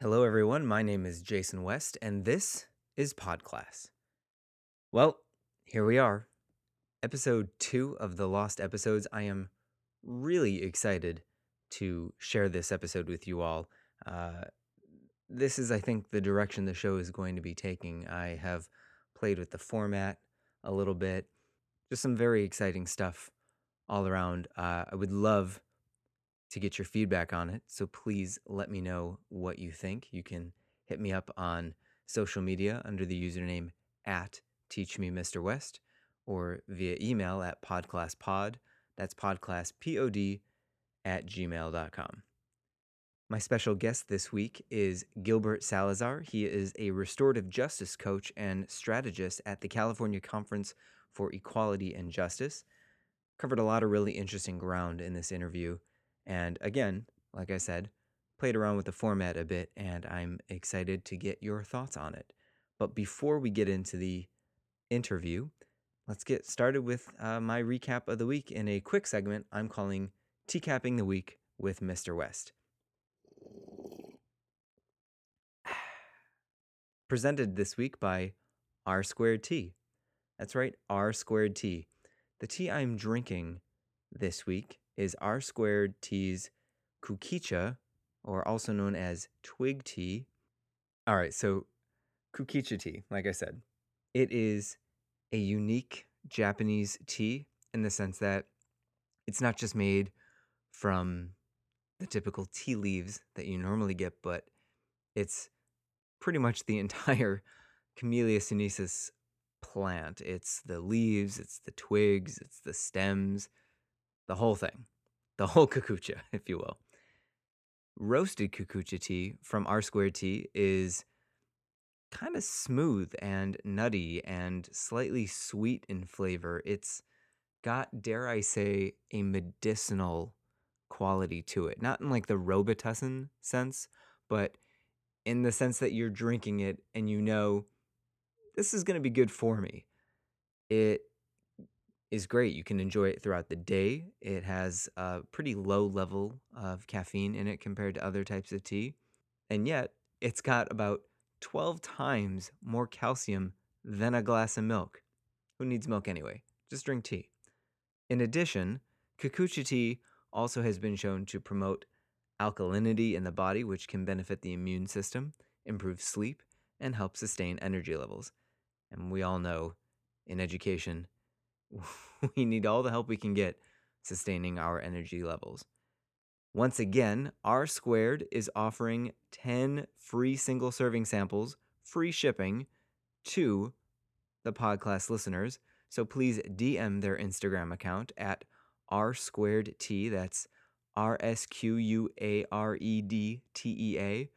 Hello, everyone. My name is Jason West, and this is Podclass. Well, here we are. Episode two of the Lost Episodes. I am really excited to share this episode with you all. Uh, this is, I think, the direction the show is going to be taking. I have played with the format a little bit, just some very exciting stuff all around. Uh, I would love to get your feedback on it. So please let me know what you think. You can hit me up on social media under the username at Teach Me Mr. West or via email at podclasspod. That's podclasspod at gmail.com. My special guest this week is Gilbert Salazar. He is a restorative justice coach and strategist at the California Conference for Equality and Justice. Covered a lot of really interesting ground in this interview. And again, like I said, played around with the format a bit, and I'm excited to get your thoughts on it. But before we get into the interview, let's get started with uh, my recap of the week in a quick segment I'm calling Teacapping the Week with Mr. West. Presented this week by R Squared Tea. That's right, R Squared Tea. The tea I'm drinking this week is R Squared Tea's Kukicha, or also known as twig tea. All right, so Kukicha tea, like I said, it is a unique Japanese tea in the sense that it's not just made from the typical tea leaves that you normally get, but it's pretty much the entire Camellia sinensis plant. It's the leaves, it's the twigs, it's the stems, the whole thing, the whole kukicha, if you will. Roasted kukicha tea from R Squared Tea is kind of smooth and nutty and slightly sweet in flavor. It's got, dare I say, a medicinal quality to it. Not in like the Robitussin sense, but in the sense that you're drinking it and you know this is going to be good for me. It is great. You can enjoy it throughout the day. It has a pretty low level of caffeine in it compared to other types of tea. And yet, it's got about 12 times more calcium than a glass of milk. Who needs milk anyway? Just drink tea. In addition, Kukicha tea also has been shown to promote alkalinity in the body, which can benefit the immune system, improve sleep, and help sustain energy levels. And we all know in education, we need all the help we can get sustaining our energy levels. Once again, R Squared is offering 10 free single serving samples, free shipping to the podcast listeners. So please DM their Instagram account at R Squared T. That's R S Q U A R E D T E A.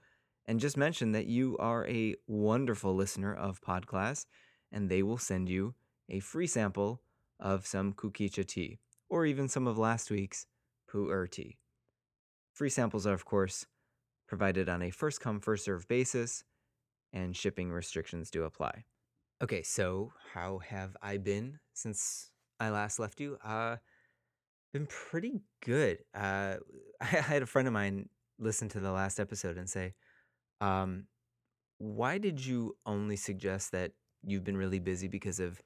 And just mention that you are a wonderful listener of Podclass, and they will send you a free sample of some Kukicha tea, or even some of last week's Pu'er tea. Free samples are, of course, provided on a first come, first served basis, and shipping restrictions do apply. Okay, so how have I been since I last left you? Uh, been pretty good. Uh, I had a friend of mine listen to the last episode and say, um, "Why did you only suggest that you've been really busy because of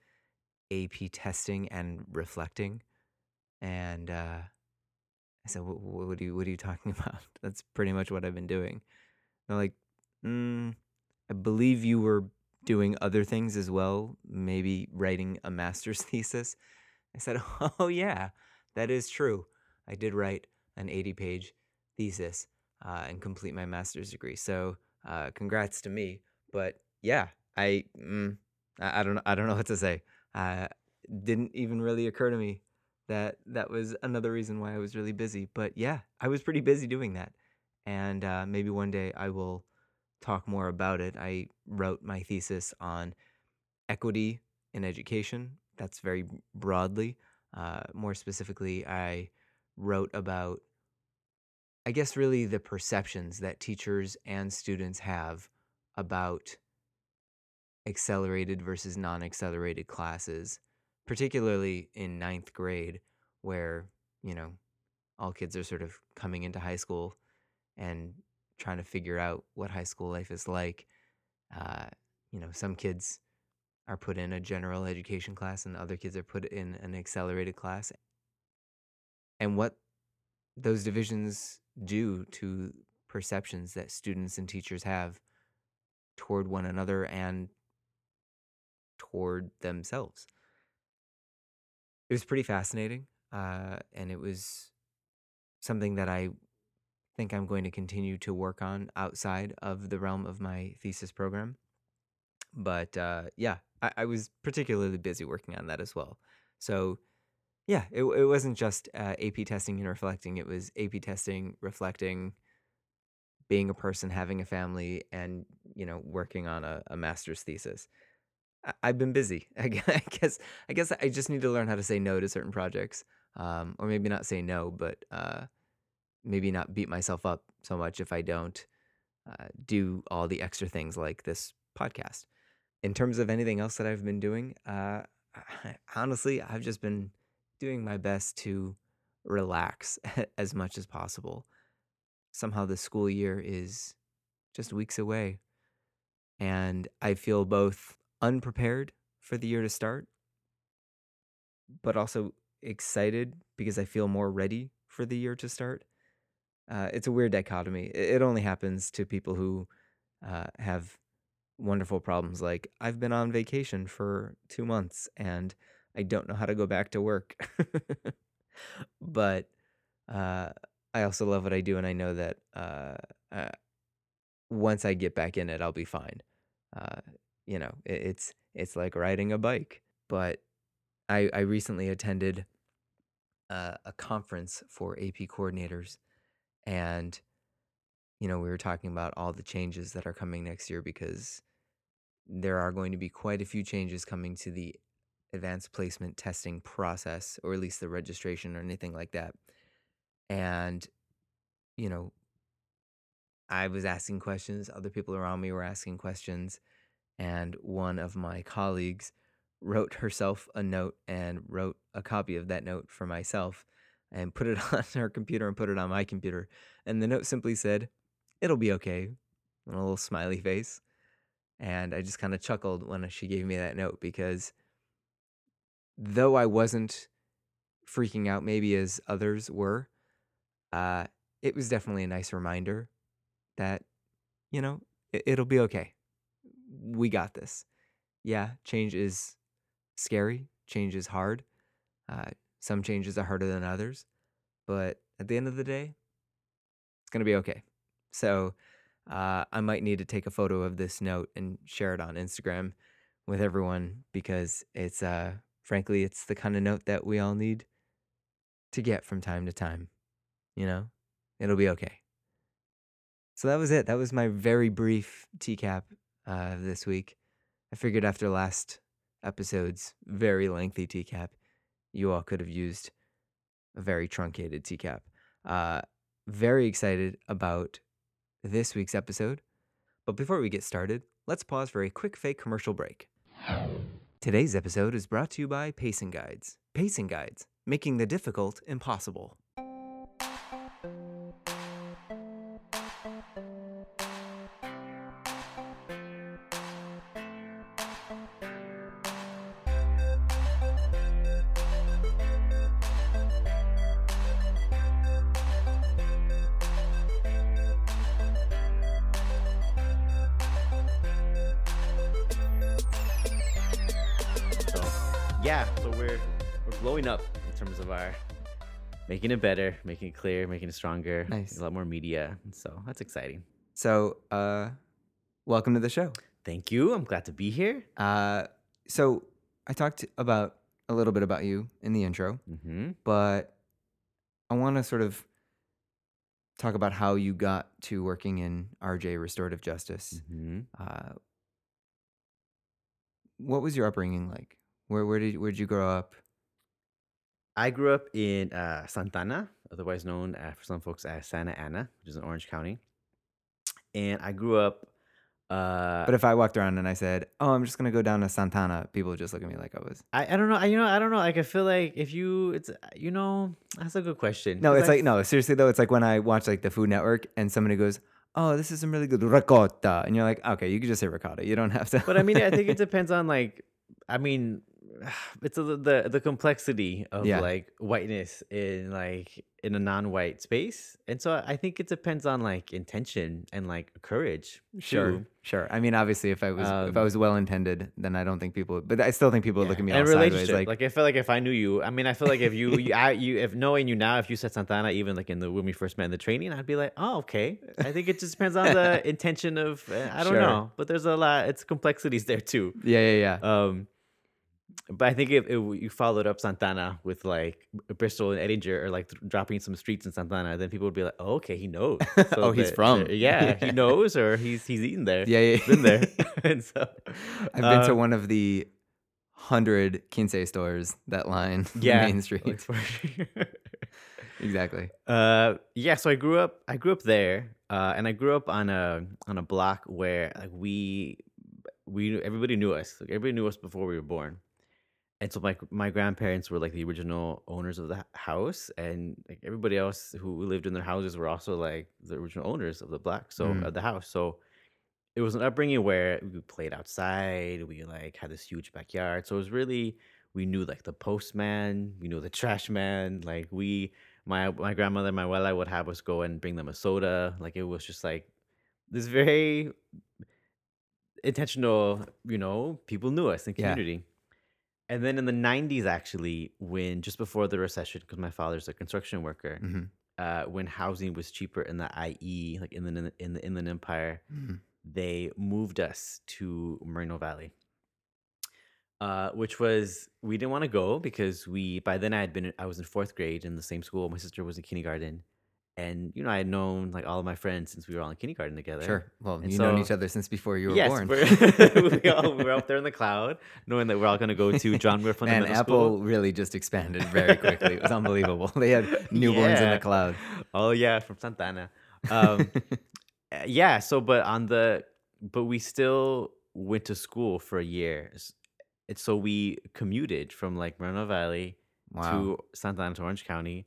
AP testing and reflecting?" And uh, I said, what, what, are you What are you talking about?" That's pretty much what I've been doing. They're like, mm, "I believe you were doing other things as well, maybe writing a master's thesis." I said, "Oh yeah." That is true. I did write an 80 page thesis uh, and complete my master's degree. So, uh, congrats to me. But yeah, I, mm, I, I don't, I don't know what to say. Uh, didn't even really occur to me that that was another reason why I was really busy. But yeah, I was pretty busy doing that. And uh, maybe one day I will talk more about it. I wrote my thesis on equity in education. That's very broadly. Uh, more specifically, I wrote about, I guess, really the perceptions that teachers and students have about accelerated versus non accelerated classes, particularly in ninth grade, where, you know, all kids are sort of coming into high school and trying to figure out what high school life is like. Uh, you know, some kids are put in a general education class and other kids are put in an accelerated class. And what those divisions do to perceptions that students and teachers have toward one another and toward themselves. It was pretty fascinating, uh, and it was something that I think I'm going to continue to work on outside of the realm of my thesis program. But uh, yeah, I, I was particularly busy working on that as well. So yeah, it, it wasn't just uh, AP testing and reflecting, it was AP testing, reflecting, being a person, having a family, and you know, working on a, a master's thesis. I've been busy. I I guess I guess I just need to learn how to say no to certain projects, um, or maybe not say no, but uh, maybe not beat myself up so much if I don't uh, do all the extra things like this podcast. In terms of anything else that I've been doing, uh, honestly, I've just been doing my best to relax as much as possible. Somehow the school year is just weeks away, and I feel both unprepared for the year to start, but also excited because I feel more ready for the year to start. Uh, it's a weird dichotomy. It, only happens to people who uh, have wonderful problems like I've been on vacation for two months and I don't know how to go back to work. but uh, I also love what I do, and I know that uh, uh, once I get back in it, I'll be fine. You know, it's it's like riding a bike. But I I recently attended uh, a conference for AP coordinators, and you know we were talking about all the changes that are coming next year because there are going to be quite a few changes coming to the advanced placement testing process, or at least the registration or anything like that. And, you know, I was asking questions, other people around me were asking questions, and one of my colleagues wrote herself a note and wrote a copy of that note for myself and put it on her computer and put it on my computer. And the note simply said, It'll be okay. And a little smiley face. And I just kind of chuckled when she gave me that note because though I wasn't freaking out maybe as others were, uh, it was definitely a nice reminder that, you know, it, it'll be okay. We got this. Yeah, change is scary, change is hard. Uh, some changes are harder than others, but at the end of the day, it's going to be okay. So uh, I might need to take a photo of this note and share it on Instagram with everyone because it's uh, frankly, it's the kind of note that we all need to get from time to time. You know, it'll be okay. So that was it. That was my very brief TCAP uh, this week. I figured after last episode's very lengthy TCAP, you all could have used a very truncated TCAP. Uh, very excited about this week's episode. But before we get started, let's pause for a quick fake commercial break. Today's episode is brought to you by Pacing Guides. Pacing Guides, making the difficult impossible. Terms making it better, making it clear, making it stronger. Nice. A lot more media. So that's exciting. So, uh, welcome to the show. Thank you. I'm glad to be here. Uh, so I talked about a little bit about you in the intro, Mm-hmm. but I want to sort of talk about how you got to working in RJ Restorative Justice. Mm-hmm. Uh, what was your upbringing like? Where where did where did you grow up? I grew up in uh, Santana, otherwise known uh, for some folks as Santa Ana, which is in Orange County. And I grew up. Uh, But if I walked around and I said, "Oh, I'm just gonna go down to Santana," people would just look at me like I was. I, I don't know. I, you know, I don't know. Like, I feel like if you, it's, you know, that's a good question. No, 'cause it's I like no, seriously though, it's like when I watch like the Food Network and somebody goes, oh, this is some really good ricotta. And you're like, okay, you can just say ricotta. You don't have to. But I mean, I think it depends on like, I mean, it's the the, the complexity of Yeah. like whiteness in like in a non-white space, and so I think it depends on like intention and like courage. Sure, too. sure. I mean, obviously, if I was if I Um, was well intended, then I don't think people. But I still think people would look at me all and sideways. Like, Like, I feel like if I knew you, I mean, I feel like if you, you, I, you, if knowing you now, if you said Santana, even like in the when we first met in the training, I'd be like, oh, okay. I think it just depends on the intention of, uh, I don't Sure. know, but there's a lot. It's complexities there too. yeah, yeah, yeah. Um, but I think if, if you followed up Santana with like Bristol and Edinger or like dropping some streets in Santana, then people would be like, oh, okay, he knows. Oh, he's that- from. that- yeah, he knows, or he's he's eaten there. yeah, yeah. He's been there, and so I've been to uh, one of the hundred Kinsey stores that line yeah, Main Street. like, for sure. exactly. Uh, yeah. So I grew up. I grew up there, uh, and I grew up on a on a block where like we we everybody knew us. Like, everybody knew us before we were born, and so my my grandparents were like the original owners of the h- house, and like everybody else who lived in their houses were also like the original owners of the block. So Mm. of the house. So it was an upbringing where we played outside. We like had this huge backyard. So it was really we knew like the postman, we knew the trash man. Like we, my my grandmother, my abuela would have us go and bring them a soda. Like it was just like this very intentional. You know, people knew us in Yeah. community. And then in the '90s, actually, when just before the recession, because my father's a construction worker, hmm uh, when housing was cheaper in the IE, like in the in the Inland Empire, hmm they moved us to Moreno Valley, uh, which was we didn't want to go because we by then I had been I was in fourth grade in the same school. My sister was in kindergarten, and you know I had known like all of my friends since we were all in kindergarten together. Sure. Well, And you've known each other since before you were yes, born. we're, we all we were up there in the cloud, knowing that we're all going to go to John Muir and Fundamental Apple School. really just expanded very quickly. It was unbelievable. They had newborns in the cloud. Oh yeah, from Santana. Um, Uh, yeah so but on the but we still went to school for a year and so we commuted from like Moreno Valley wow. to Santa Ana to Orange County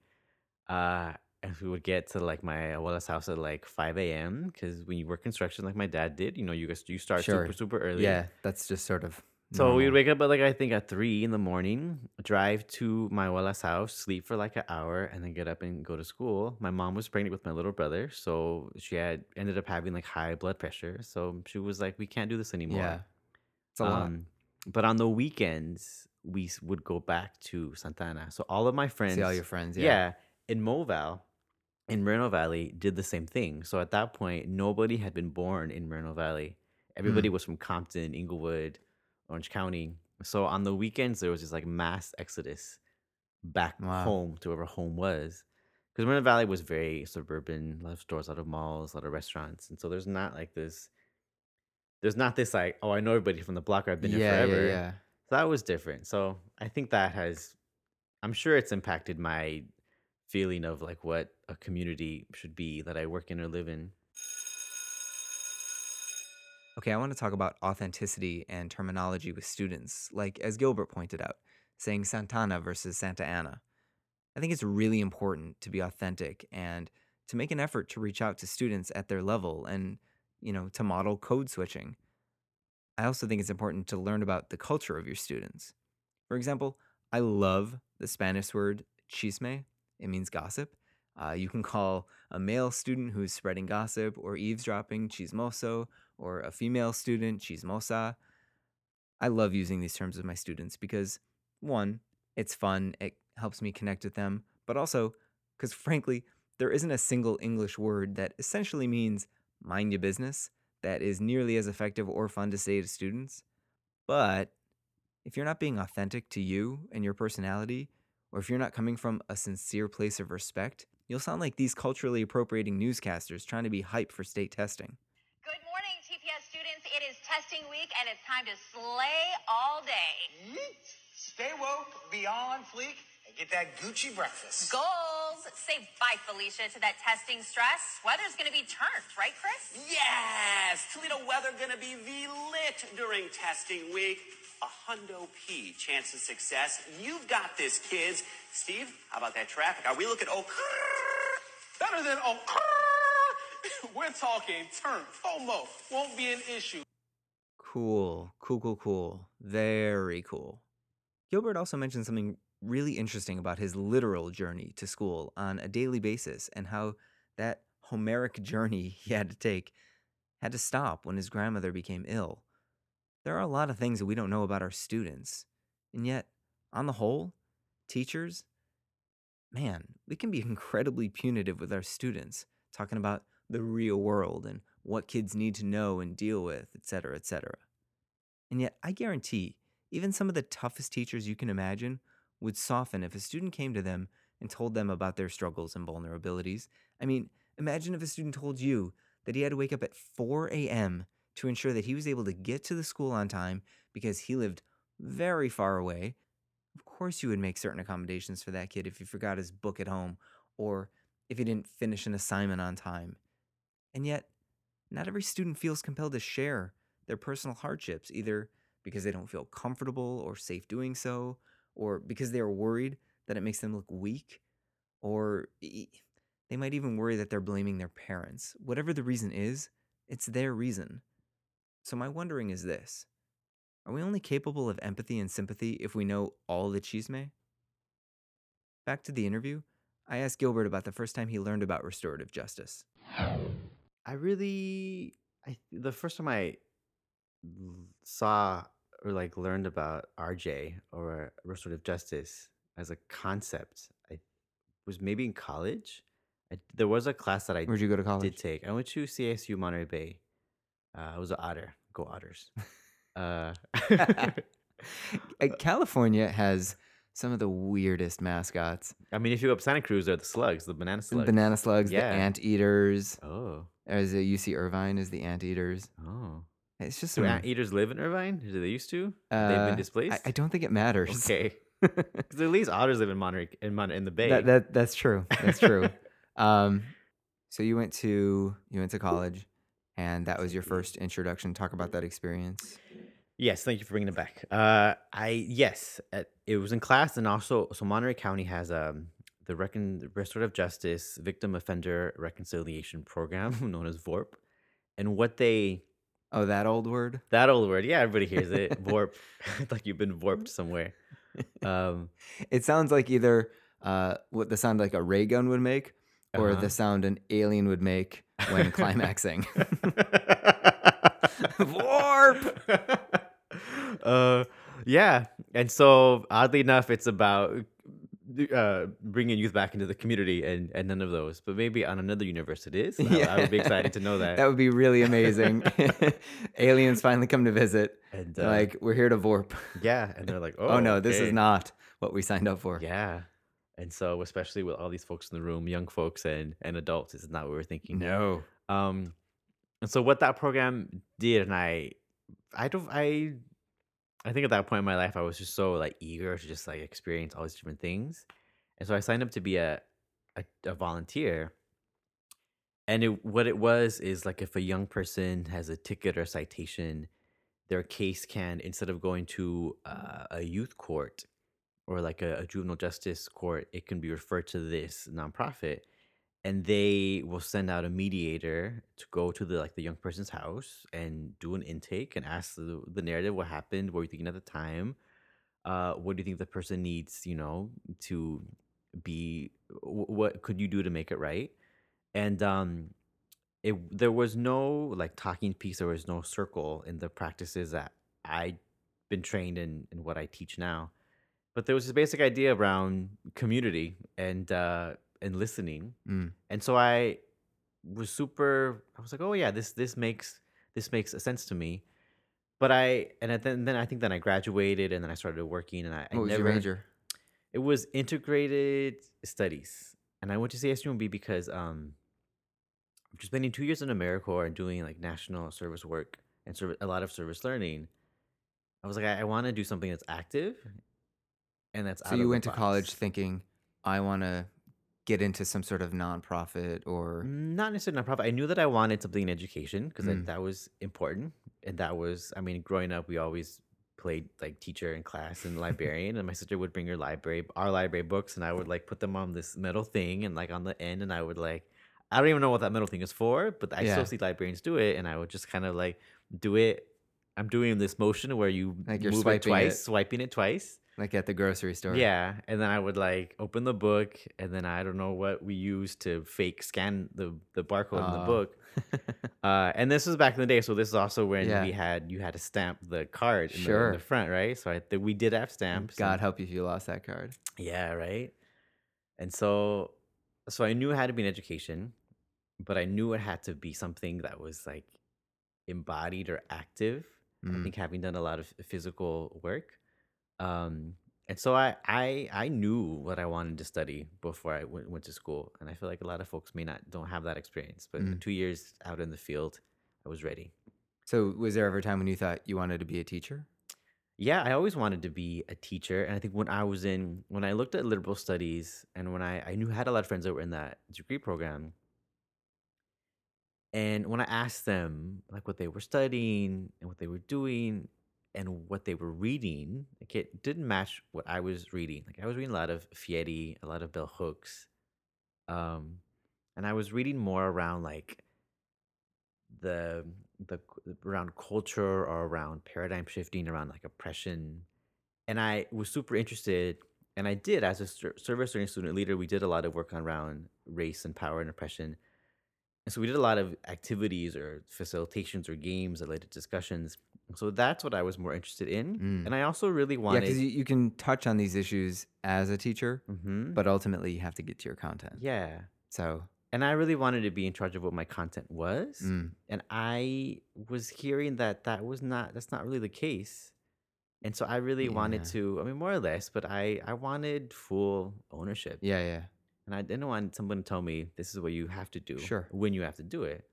uh and we would get to like my abuela's house at like 5 a.m because when you work construction like my dad did you know you guys you start Sure. super super early Yeah, that's just sort of. so we would normal. wake up at like I think at three in the morning, drive to my abuela's house, sleep for like an hour, and then get up and go to school. My mom was pregnant with my little brother, so she had ended up having like high blood pressure. So she was like, "We can't do this anymore." Yeah. It's a lot. Um, but on the weekends, we s- would go back to Santana. So all of my friends, See all your friends. yeah. Yeah. in Moval, in Moreno Valley, did the same thing. So at that point, nobody had been born in Moreno Valley. Everybody mm. was from Compton, Inglewood, Orange County. So on the weekends, there was just like mass exodus back Wow. home to wherever home was. Because Moreno Valley was very suburban, a lot of stores, a lot of malls, a lot of restaurants. And so there's not like this, there's not this like, oh, I know everybody from the block or I've been yeah, here forever. yeah, yeah. So that was different. So I think that has, I'm sure it's impacted my feeling of like what a community should be that I work in or live in. Okay, I want to talk about authenticity and terminology with students, like as Gilbert pointed out, saying Santana versus Santa Ana. I think it's really important to be authentic and to make an effort to reach out to students at their level and, you know, to model code switching. I also think it's important to learn about the culture of your students. For example, I love the Spanish word chisme. It means gossip. Uh, you can call a male student who's spreading gossip or eavesdropping chismoso, or a female student chismosa. I love using these terms with my students because, one, it's fun, it helps me connect with them, but also because, frankly, there isn't a single English word that essentially means mind your business that is nearly as effective or fun to say to students. But if you're not being authentic to you and your personality, or if you're not coming from a sincere place of respect, you'll sound like these culturally appropriating newscasters trying to be hype for state testing. Good morning, TPS students. It is testing week and it's time to slay all day. Yeet. Stay woke, be all on fleek, and get that Gucci breakfast. Goals. Say bye, Felicia, to that testing stress. Weather's going to be turned, right, Chris? Yes, Toledo weather gonna be V-lit during testing week. A hundo P chance of success. You've got this, kids. Steve, how about that traffic? Are we looking oh Better than oh, We're talking turn. FOMO won't be an issue. Cool, cool, cool, cool. Very cool. Gilbert also mentioned something really interesting about his literal journey to school on a daily basis and how that Homeric journey he had to take had to stop when his grandmother became ill. There are a lot of things that we don't know about our students, and yet, on the whole, teachers, man, we can be incredibly punitive with our students, talking about the real world and what kids need to know and deal with, etc., etc. And yet, I guarantee, even some of the toughest teachers you can imagine would soften if a student came to them and told them about their struggles and vulnerabilities. I mean, imagine if a student told you that he had to wake up at 4 a.m. to ensure that he was able to get to the school on time because he lived very far away. Of course, you would make certain accommodations for that kid if he forgot his book at home or if he didn't finish an assignment on time. And yet, not every student feels compelled to share their personal hardships, either because they don't feel comfortable or safe doing so, or because they are worried that it makes them look weak, or they might even worry that they're blaming their parents. Whatever the reason is, it's their reason. So, my wondering is this Are we only capable of empathy and sympathy if we know all the chisme? Back to the interview, I asked Gilbert about the first time he learned about restorative justice. I really, I the first time I saw or like learned about RJ or restorative justice as a concept, I was maybe in college. I, there was a class that I Where'd you go to college? did take. I went to CSU Monterey Bay. Uh, I was an otter. Go Otters. uh, California has some of the weirdest mascots. I mean, if you go up Santa Cruz, they're the slugs, the banana The slugs. banana slugs, Yeah. the anteaters. Oh, As a UC Irvine is the anteaters. oh. It's just Do some. anteaters live in Irvine? Do they used to? They've uh, been displaced. I, I don't think it matters. Okay. Because at least otters live in Monterey in, Mon- in the Bay. That, that that's true. That's true. um, so you went to you went to college, and that was your first introduction. Talk about that experience. yes, thank you for bringing it back. Uh, I yes, it was in class, and also so Monterey County has um the recon restorative justice victim offender reconciliation program known as VORP, and what they Oh, that old word. that old word, yeah, everybody hears it. VORP, like you've been warped somewhere. Um, It sounds like either uh, what the sound like a ray gun would make, or Uh-huh. the sound an alien would make when climaxing. Warp. uh, yeah, and so oddly enough, it's about uh, bringing youth back into the community, and and none of those. But maybe on another universe it is. I- I, would be excited to know that. That would be really amazing. Aliens finally come to visit. and uh, like, we're here to Vorp. yeah, and they're like, oh, Oh, no, this is not what we signed up for. Yeah, and so especially with all these folks in the room, young folks and and adults, is not what we're thinking. No. Um, and so what that program did, and I, I don't, I, I think at that point in my life, I was just so like eager to just like experience all these different things, and so I signed up to be a, a, a volunteer. And it, what it was is like if a young person has a ticket or citation, their case can instead of going to uh, a youth court or like a, a juvenile justice court, it can be referred to this nonprofit and they will send out a mediator to go to the like the young person's house and do an intake and ask the, the narrative what happened what were you thinking at the time uh what do you think the person needs you know to be wh- what could you do to make it right? And um it there was no like talking piece there was no circle in the practices that i been trained in in what i teach now. But there was this basic idea around community and uh and listening. Mm. and so i was super i was like oh yeah this this makes this makes a sense to me. But i and then then i think then i graduated and then i started working and i, I was never, your major? it was integrated studies. And i went to csumb because um after spending two years in americorps and doing like national service work and serv- a lot of service learning. I was like i, I want to do something that's active and that's So out of you went to college thinking, I want to get into some sort of nonprofit or. not necessarily nonprofit. I knew that I wanted something in education because Mm. that was important, and that was. I mean, growing up, we always played like teacher in class and librarian, and my sister would bring her library, our library books, and I would like put them on this metal thing and like on the end, and I would like, I don't even know what that metal thing is for, but I Yeah. still see librarians do it, and I would just kind of like do it. I'm doing this motion where you Like you're move it swiping it. twice, swiping it twice. Like at the grocery store. Yeah, and then I would like open the book, and then I don't know what we used to fake scan the the barcode in the Oh. book. Uh, and this was back in the day, so this is also when Yeah. we had you had to stamp the card in, the, in Sure. the front, right? So I think we did have stamps. and- God help you if you lost that card. yeah, right. And so, so I knew it had to be an education, but I knew it had to be something that was like embodied or active. I Mm. think having done a lot of physical work, um, and so I, I I knew what I wanted to study before I went, went to school, and I feel like a lot of folks may not don't have that experience. But Mm. two years out in the field, I was ready. So, was there ever a time when you thought you wanted to be a teacher? Yeah, I always wanted to be a teacher. And I think when I was in, when I looked at liberal studies and when I, I knew I had a lot of friends that were in that degree program. And when I asked them like what they were studying and what they were doing and what they were reading, like it didn't match what I was reading. Like I was reading a lot of Freire, a lot of Bell Hooks. Um, and I was reading more around like the the around culture or around paradigm shifting around like oppression and i was super interested and i did as a service learning student leader we did a lot of work around race and power and oppression and so we did a lot of activities or facilitations or games to discussions so that's what i was more interested in Mm. and i also really wanted. Yeah, because you, you can touch on these issues as a teacher, Mhm. but ultimately you have to get to your content. yeah So, and i really wanted to be in charge of what my content was mm, and I was hearing that that was not that's not really the case, and so I really wanted to. I mean, more or less, but I I wanted full ownership, yeah, yeah. and I didn't want someone to tell me this is what you have to do, Sure. when you have to do it.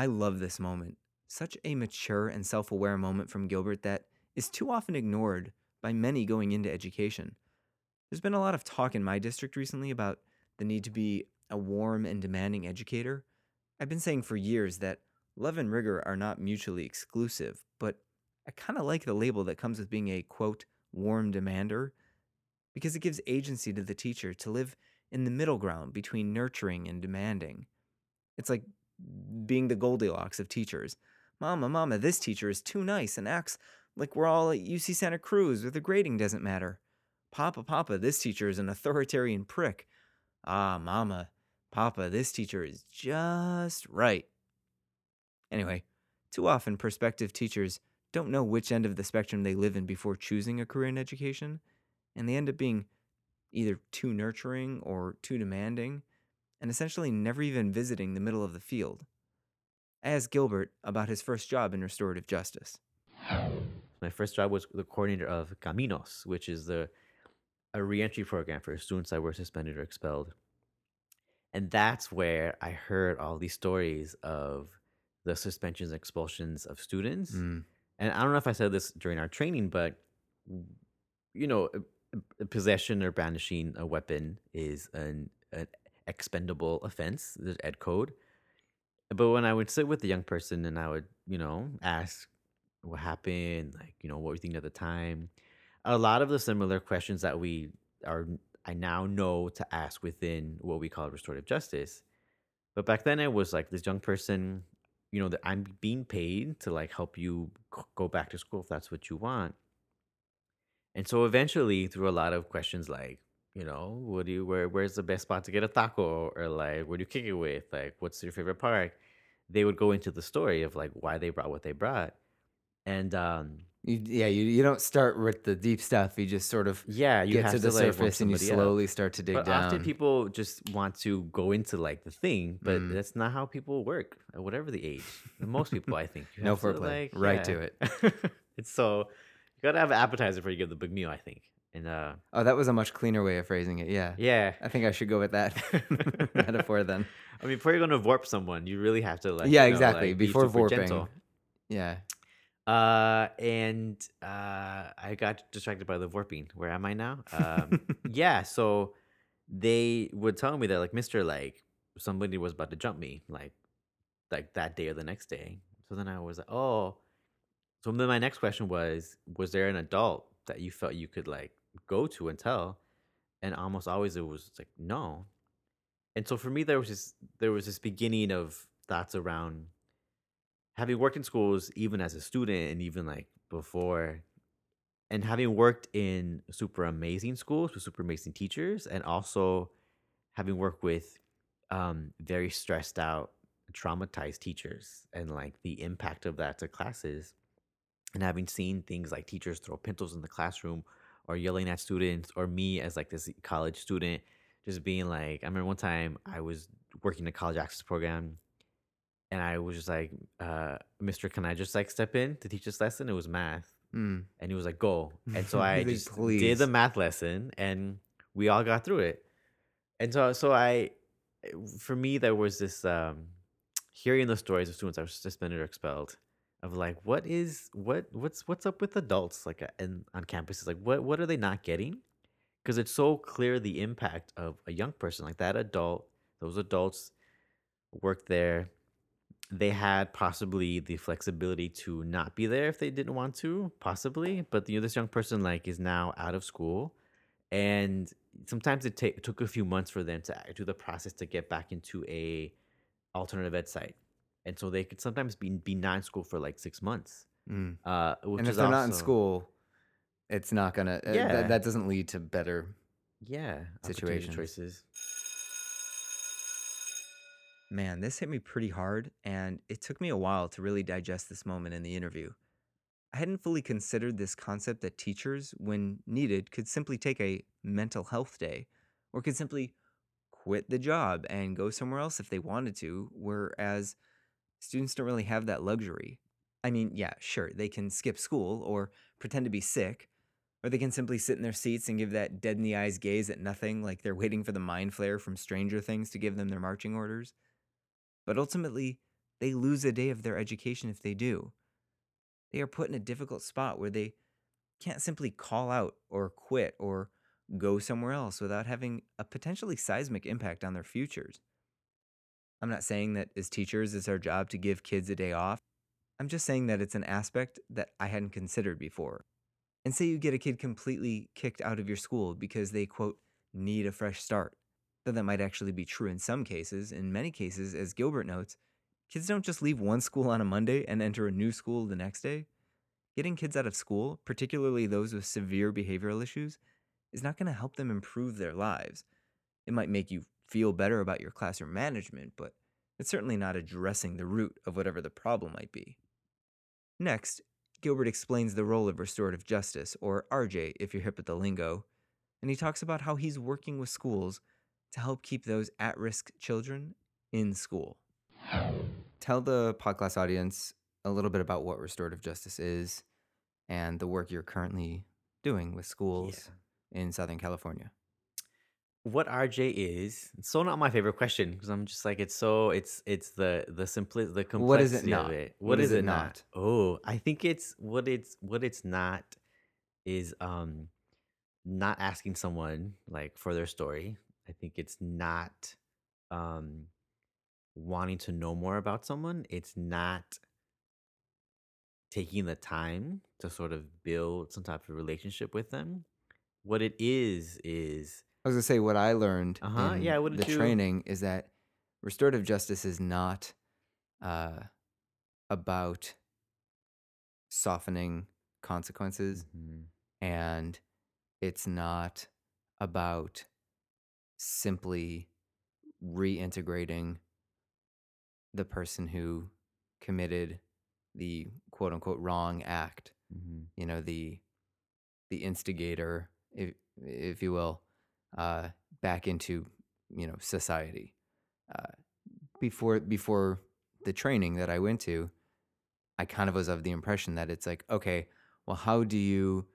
I love this moment. Such a mature and self aware moment from Gilbert that is too often ignored by many going into education. There's been a lot of talk in my district recently about the need to be a warm and demanding educator. I've been saying for years that love and rigor are not mutually exclusive, but I kind of like the label that comes with being a quote, warm demander, because it gives agency to the teacher to live in the middle ground between nurturing and demanding. It's like being the Goldilocks of teachers. Mama, mama, this teacher is too nice and acts like we're all at UC Santa Cruz where the grading doesn't matter. Papa, papa, this teacher is an authoritarian prick. Ah, mama, papa, this teacher is just right. Anyway, too often prospective teachers don't know which end of the spectrum they live in before choosing a career in education, and they end up being either too nurturing or too demanding, and essentially never even visiting the middle of the field. I asked Gilbert about his first job in restorative justice. My first job was the coordinator of Caminos, which is the a reentry program for students that were suspended or expelled. And that's where I heard all these stories of the suspensions and expulsions of students. Mm, And I don't know if I said this during our training, but you know, possession or brandishing a weapon is an, an expendable offense. There's ed code. But when I would sit with the young person and I would, you know, ask what happened, like, you know, what were you thinking at the time, a lot of the similar questions that we are, I now know to ask within what we call restorative justice. But back then it was like this young person, you know, that I'm being paid to like help you go back to school if that's what you want. And so eventually, through a lot of questions like, you know, what do you where where's the best spot to get a taco or like where do you kick it with? Like what's your favorite park? They would go into the story of like why they brought what they brought. And um you, yeah, you, you don't start with the deep stuff. You just sort of yeah, you get have to the like, surface and you somebody up. slowly start to dig But down. often people just want to go into like the thing, but Mm. that's not how people work, at whatever the age. Most people, I think, you No have to, foreplay, like, right to it. it's so you gotta have an appetizer before you give the big meal, I think. And uh, oh, that was a much cleaner way of phrasing it. Yeah. yeah, I think I should go with that metaphor then. I mean, before you're gonna warp someone, you really have to like, yeah, you know, exactly. like, Before super warping. gentle. Yeah. Uh, and uh, I got distracted by the warping. Where am I now? Um, yeah, so they would tell me that like, Mister, like somebody was about to jump me, like, like that day or the next day. So then I was like, oh. So then my next question was, was there an adult that you felt you could like go to and tell? And almost always it was like no. And so for me, there was this there was this beginning of thoughts around having worked in schools, even as a student, and even like before, and having worked in super amazing schools with super amazing teachers, and also having worked with um, very stressed out, traumatized teachers, and like the impact of that to classes, and having seen things like teachers throw pencils in the classroom or yelling at students, or me as like this college student just being like, I remember one time I was working a college access program and I was just like, uh, Mister, can I just like step in to teach this lesson? It was math. Mm. And he was like, go. And so I just did the math lesson and we all got through it. And so, so I, for me, there was this um, hearing the stories of students that were suspended or expelled of like, what is, what, what's, what's up with adults like uh, in, on campuses? Like, what, what are they not getting? Because it's so clear the impact of a young person like that adult, those adults worked there they had possibly the flexibility to not be there if they didn't want to, possibly. But you know, this young person like is now out of school, and sometimes it ta- took a few months for them to do the process to get back into a alternative ed site, and so they could sometimes be be not in school for like six months. Mm. Uh, which And if is they're not in school, it's not gonna. uh, Yeah. that, that doesn't lead to better. yeah, situation choices. Man, this hit me pretty hard, and it took me a while to really digest this moment in the interview. I hadn't fully considered this concept that teachers, when needed, could simply take a mental health day or could simply quit the job and go somewhere else if they wanted to, whereas students don't really have that luxury. I mean, yeah, sure, they can skip school or pretend to be sick, or they can simply sit in their seats and give that dead in the eyes gaze at nothing like they're waiting for the Mind Flayer from Stranger Things to give them their marching orders. But ultimately, they lose a day of their education if they do. They are put in a difficult spot where they can't simply call out or quit or go somewhere else without having a potentially seismic impact on their futures. I'm not saying that as teachers, it's our job to give kids a day off. I'm just saying that it's an aspect that I hadn't considered before. And say you get a kid completely kicked out of your school because they, quote, need a fresh start. Though that might actually be true in some cases. In many cases, as Gilbert notes, kids don't just leave one school on a Monday and enter a new school the next day. Getting kids out of school, particularly those with severe behavioral issues, is not going to help them improve their lives. It might make you feel better about your classroom management, but it's certainly not addressing the root of whatever the problem might be. Next, Gilbert explains the role of restorative justice, or RJ if you're hip with the lingo, and he talks about how he's working with schools to help keep those at risk children in school. Tell the podcast audience a little bit about what restorative justice is and the work you're currently doing with schools in Southern California. What RJ is. It's so not my favorite question because I'm just like it's so it's it's the the simpli the complexity What is it of not? it. What is it not? Oh, I think it's what it's what it's not is um not asking someone like for their story. I think it's not um wanting to know more about someone. It's not taking the time to sort of build some type of relationship with them. What it is is I was gonna say what I learned Uh-huh, in yeah, the training is that restorative justice is not uh, about softening consequences, Mhm. and it's not about simply reintegrating the person who committed the quote unquote wrong act Mhm. you know the the instigator if if you will uh back into you know society uh before before the training that i went to i kind of was of the impression that it's like okay well how do you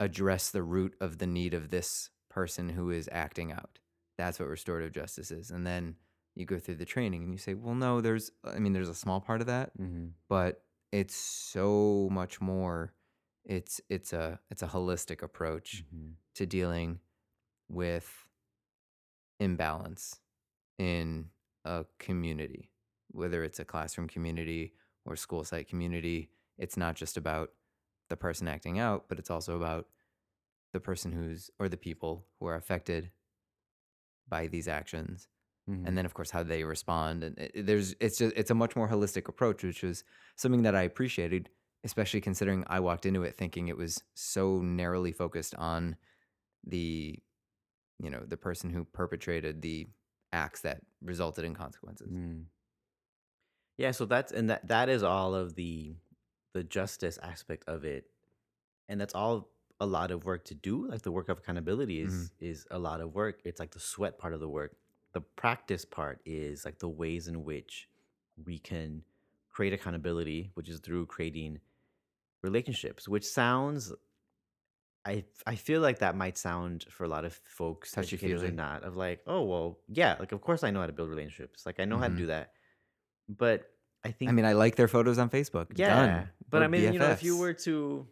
address the root of the need of this person who is acting out that's what restorative justice is and then you go through the training and you say well no there's i mean there's a small part of that Mhm. but it's so much more it's it's a it's a holistic approach Mhm. to dealing with imbalance in a community whether it's a classroom community or school site community it's not just about the person acting out but it's also about the person who's or the people who are affected by these actions Mhm. and then of course how they respond and it, it- there's it's just it's a much more holistic approach which was something that i appreciated especially considering i walked into it thinking it was so narrowly focused on the you know the person who perpetrated the acts that resulted in consequences Mm. Yeah, so that's and that that is all of the the justice aspect of it. And that's all a lot of work to do. Like the work of accountability is is a lot of work. It's like the sweat part of the work. The practice part is like the ways in which we can create accountability, which is through creating relationships, which sounds I I feel like that might sound for a lot of folks, educators or not, of like, oh well, yeah, like of course I know how to build relationships. Like I know how to Mhm. do that. But I think i mean i like their photos on facebook yeah. Done. But We're I mean, you know, if you BFFs. were to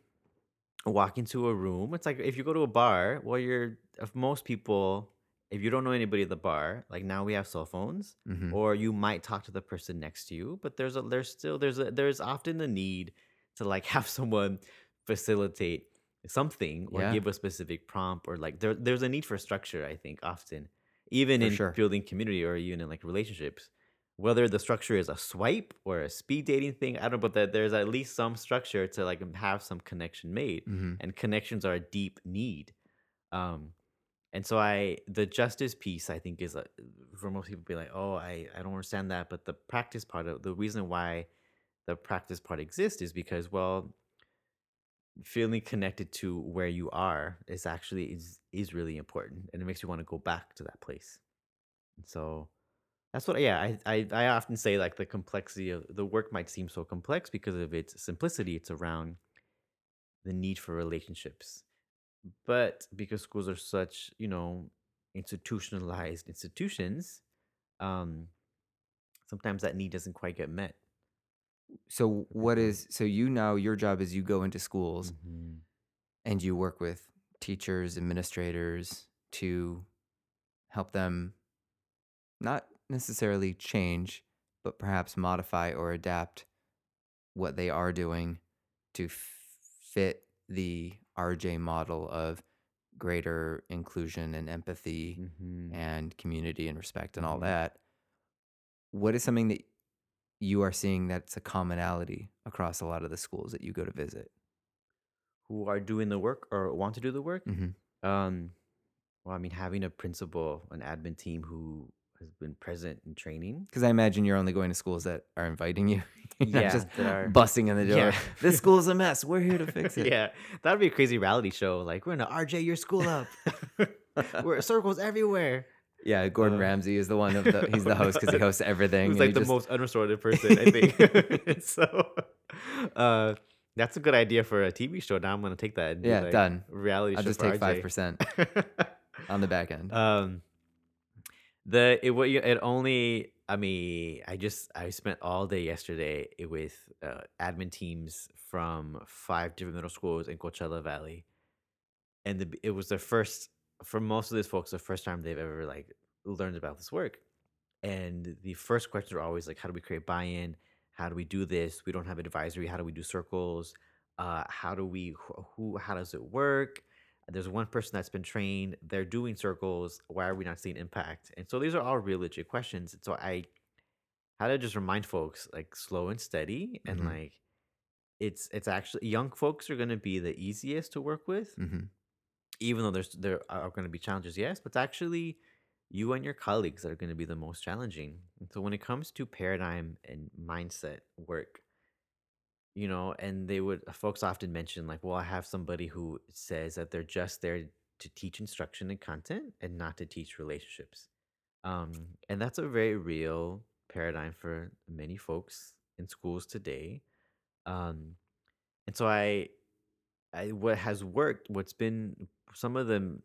walk into a room, it's like if you go to a bar, well you're if most people if you don't know anybody at the bar, like now we have cell phones, Mhm. or you might talk to the person next to you, but there's a there's still there's a there's often the need to like have someone facilitate something or Yeah. give a specific prompt or like there there's a need for structure, I think, often. Even For in sure. building community or even in like relationships. Whether the structure is a swipe or a speed dating thing, I don't know, but that there's at least some structure to like have some connection made Mhm. and connections are a deep need um and so i the justice piece i think is a, for most people be like oh i i don't understand that but the practice part of the reason why the practice part exists is because well feeling connected to where you are is actually is is really important and it makes you want to go back to that place. And so that's what yeah I, I i often say like the complexity of the work might seem so complex because of its simplicity it's around the need for relationships. But because schools are such you know institutionalized institutions um sometimes that need doesn't quite get met so what Mhm. so you now your job is you go into schools Mhm. and you work with teachers, administrators to help them not necessarily change, but perhaps modify or adapt what they are doing to f- fit the RJ model of greater inclusion and empathy Mhm. and community and respect and all Mhm. that. What is something that you are seeing that's a commonality across a lot of the schools that you go to visit? who are doing the work or want to do the work hmm um well i mean having a principal an admin team who has been present in training Because I imagine you're only going to schools that are inviting you. You're not Yeah, just that are- busting in the door. Yeah. This school is a mess. We're here to fix it. yeah that'd be a crazy reality show like we're gonna rj your school up we're circles everywhere Yeah, Gordon Uh, Ramsay is the one of the he's the host because he hosts everything. He's like he the just- most unrestorative person, I think. so, uh, that's a good idea for a TV show. Now I'm gonna take that. Do, Yeah, like, done. Reality I'll show just take five percent on the back end. um, the it it only. I mean, I just I spent all day yesterday with uh, admin teams from five different middle schools in Coachella Valley, and the, it was the first for most of these folks the first time they've ever like learned about this work. And the first questions are always like how do we create buy-in? How do we do this? We don't have advisory. How do we do circles? Uh, how do we who how does it work? There's one person that's been trained. They're doing circles. Why are we not seeing impact? And so these are all real legit questions. And so i had to just remind folks like slow and steady and Mhm. like it's it's actually young folks are going to be the easiest to work with. Hmm even though there's there are going to be challenges yes but it's actually you and your colleagues that are going to be the most challenging. And so when it comes to paradigm and mindset work you know and they would folks often mention like well i have somebody who says that they're just there to teach instruction and content and not to teach relationships. Um and that's a very real paradigm for many folks in schools today. Um and so i I, what has worked, what's been some of the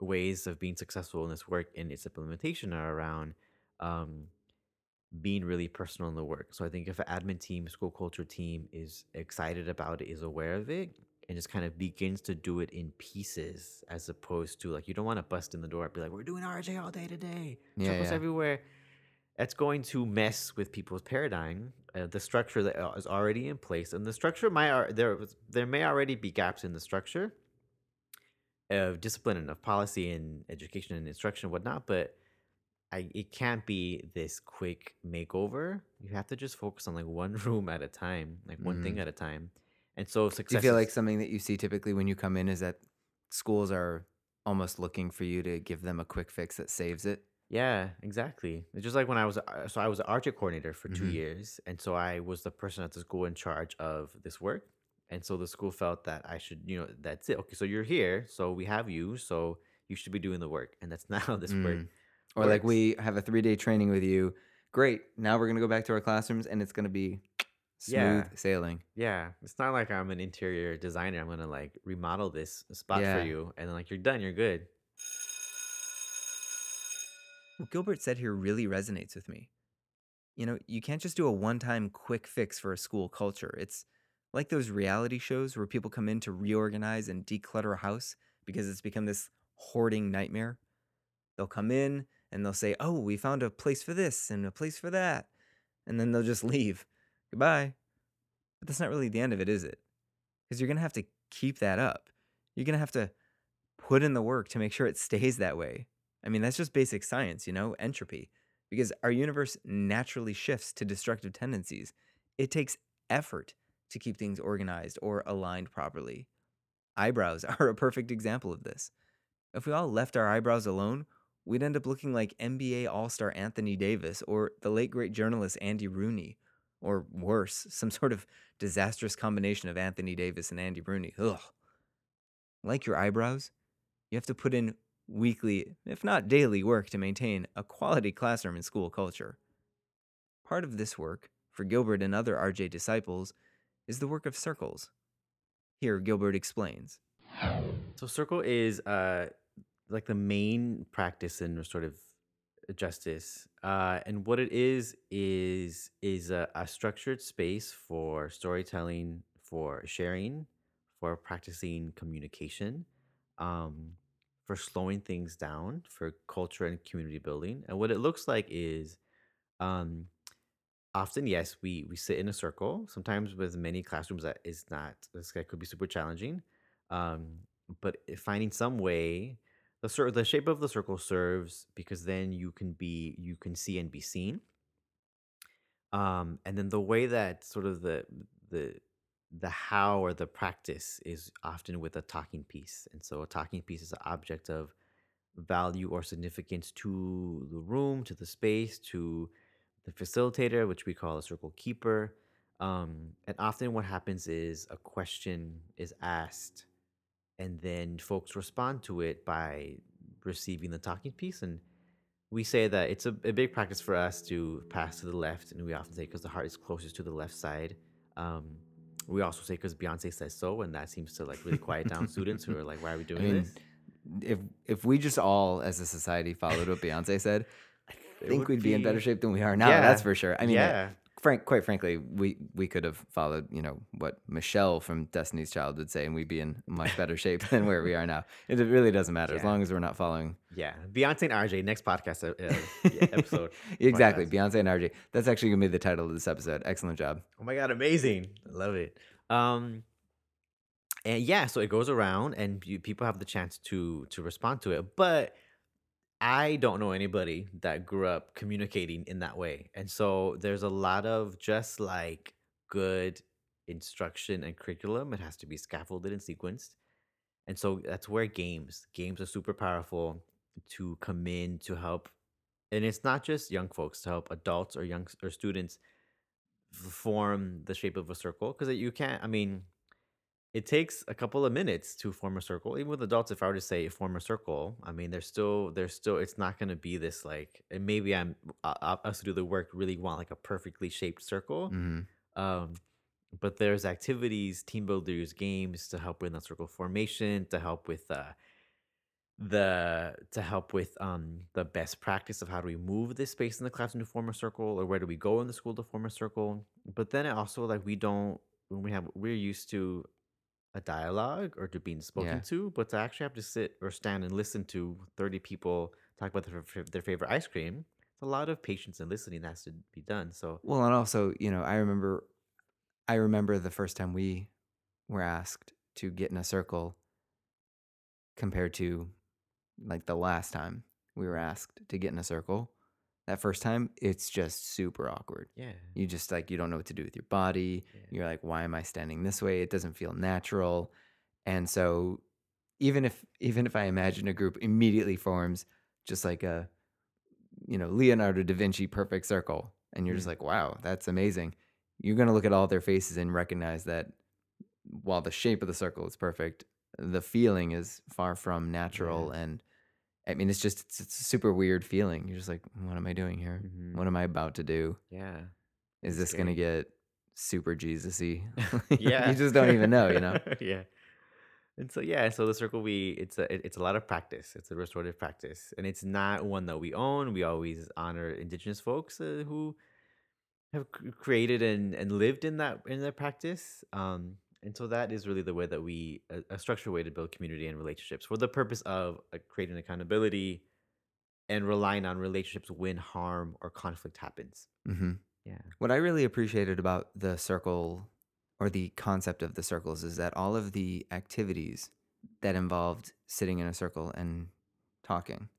ways of being successful in this work and its implementation are around um, being really personal in the work. So I think if an admin team, school culture team is excited about it, is aware of it, and just kind of begins to do it in pieces, as opposed to like you don't want to bust in the door and be like, "We're doing RJ all day today, Yeah, yeah. everywhere." That's going to mess with people's paradigm, uh, the structure that uh, already in place, and the structure might there was- there may already be gaps in the structure of discipline and of policy and education and instruction and whatnot, but I it can't be this quick makeover. You have to just focus on like one room at a time, like one thing Mm. at a time. And so Do you feel like something that you see typically when you come in is that schools are almost looking for you to give them a quick fix that saves it? Yeah, exactly. It's just like when I was a- so I was an RJ coordinator for two Mhm. years, and so I was the person at the school in charge of this work. And so the school felt that I should, you know, that's it. Okay, so you're here, so we have you, so you should be doing the work, and that's not how this work. Mm. Or like works. we have a three day training with you. Great. Now we're gonna go back to our classrooms and it's gonna be smooth Yeah. sailing. Yeah, it's not like I'm an interior designer. I'm gonna like remodel this spot Yeah. for you, and then like you're done, you're good. What Gilbert said here really resonates with me. You know, you can't just do a one time quick fix for a school culture. It's like those reality shows where people come in to reorganize and declutter a house because it's become this hoarding nightmare. They'll come in and they'll say, Oh, we found a place for this and a place for that. And then they'll just leave. Goodbye. But that's not really the end of it, is it? Because you're going to have to keep that up. You're going to have to put in the work to make sure it stays that way. I mean, that's just basic science, you know, entropy. Because our universe naturally shifts to destructive tendencies. It takes effort to keep things organized or aligned properly. Eyebrows are a perfect example of this. If we all left our eyebrows alone, we'd end up looking like NBA All Star Anthony Davis or the late great journalist Andy Rooney, or worse, some sort of disastrous combination of Anthony Davis and Andy Rooney. Ugh. Like your eyebrows, you have to put in weekly, if not daily, work to maintain a quality classroom and school culture. Part of this work, for Gilbert and other RJ disciples, is the work of circles. Here, Gilbert explains. So circle is uh like the main practice in restorative justice, uh, and what it is is is a, a structured space for storytelling, for sharing, for practicing communication, um, for slowing things down, for culture and community building. And what it looks like is, um, often yes, we we sit in a circle. Sometimes with many classrooms that is not this that could be super challenging. Um, but finding some way the cir- the shape of the circle serves because then you can be you can see and be seen um and then the way that sort of the the the how or the practice is often with a talking piece and so a talking piece is an object of value or significance to the room to the space to the facilitator which we call a circle keeper um and often what happens is a question is asked and then folks respond to it by receiving the talking piece and we say that it's a, a big practice for us to pass to the left and we often say because the heart is closest to the left side um, we also say because beyonce says so and that seems to like really quiet down students who are like why are we doing mean, this If if we just all, as a society, followed what Beyonce said, I think we'd be in better shape than we are now. Yeah. That's for sure. I mean, yeah frank, quite frankly, we we could have followed, you know, what Michelle from Destiny's Child would say, and we'd be in much better shape than where we are now. It really doesn't matter as long as we're not following. yeah beyonce and rj next podcast uh, uh, yeah, episode exactly, podcast. Beyonce and RJ. That's actually gonna be the title of this episode. Excellent job. Oh my god, amazing! I love it. Um, and yeah, so it goes around, and you, people have the chance to to respond to it. But I don't know anybody that grew up communicating in that way, and so there's a lot of just like good instruction and curriculum. It has to be scaffolded and sequenced, and so that's where games games are super powerful to come in to help. And it's not just young folks to help adults or young or students form the shape of a circle because you can't i mean it takes a couple of minutes to form a circle even with adults if i were to say form a circle i mean there's still there's still it's not going to be this like and maybe i'm us to do the work really want like a perfectly shaped circle hmm um but there's activities team builders games to help with the circle formation to help with uh the to help with um the best practice of how do we move this space in the classroom to form a circle or where do we go in the school to form a circle but then also like we don't when we have we're used to a dialogue or to being spoken Yeah. to but to actually have to sit or stand and listen to 30 people talk about their, their favorite ice cream it's a lot of patience and listening that has to be done so Well, and also, you know, I remember, I remember the first time we were asked to get in a circle, compared to like the last time we were asked to get in a circle. That first time, it's just super awkward. Yeah. You just like you don't know what to do with your body. Yeah. You're like, why am I standing this way? It doesn't feel natural. And so even if even if I imagine a group immediately forms just like a you know, Leonardo da Vinci perfect circle, and you're just Mm. like, wow, that's amazing. You're gonna look at all their faces and recognize that while the shape of the circle is perfect, the feeling is far from natural and I mean it's just it's, it's a super weird feeling. You're just like, what am I doing here? Mhm. What am I about to do? Yeah. Is It's this gonna get super Jesus-y? yeah. you just don't even know, you know? yeah. And so yeah, so the circle we it's a it- it's a lot of practice. It's a restorative practice, and it's not one that we own. We always honor indigenous folks uh, who have created and and lived in that in that practice. Um, and so that is really the way that we a, a structured way to build community and relationships for the purpose of uh, creating accountability and relying on relationships when harm or conflict happens. hmm Yeah. What I really appreciated about the circle or the concept of the circles is that all of the activities that involved sitting in a circle and talking,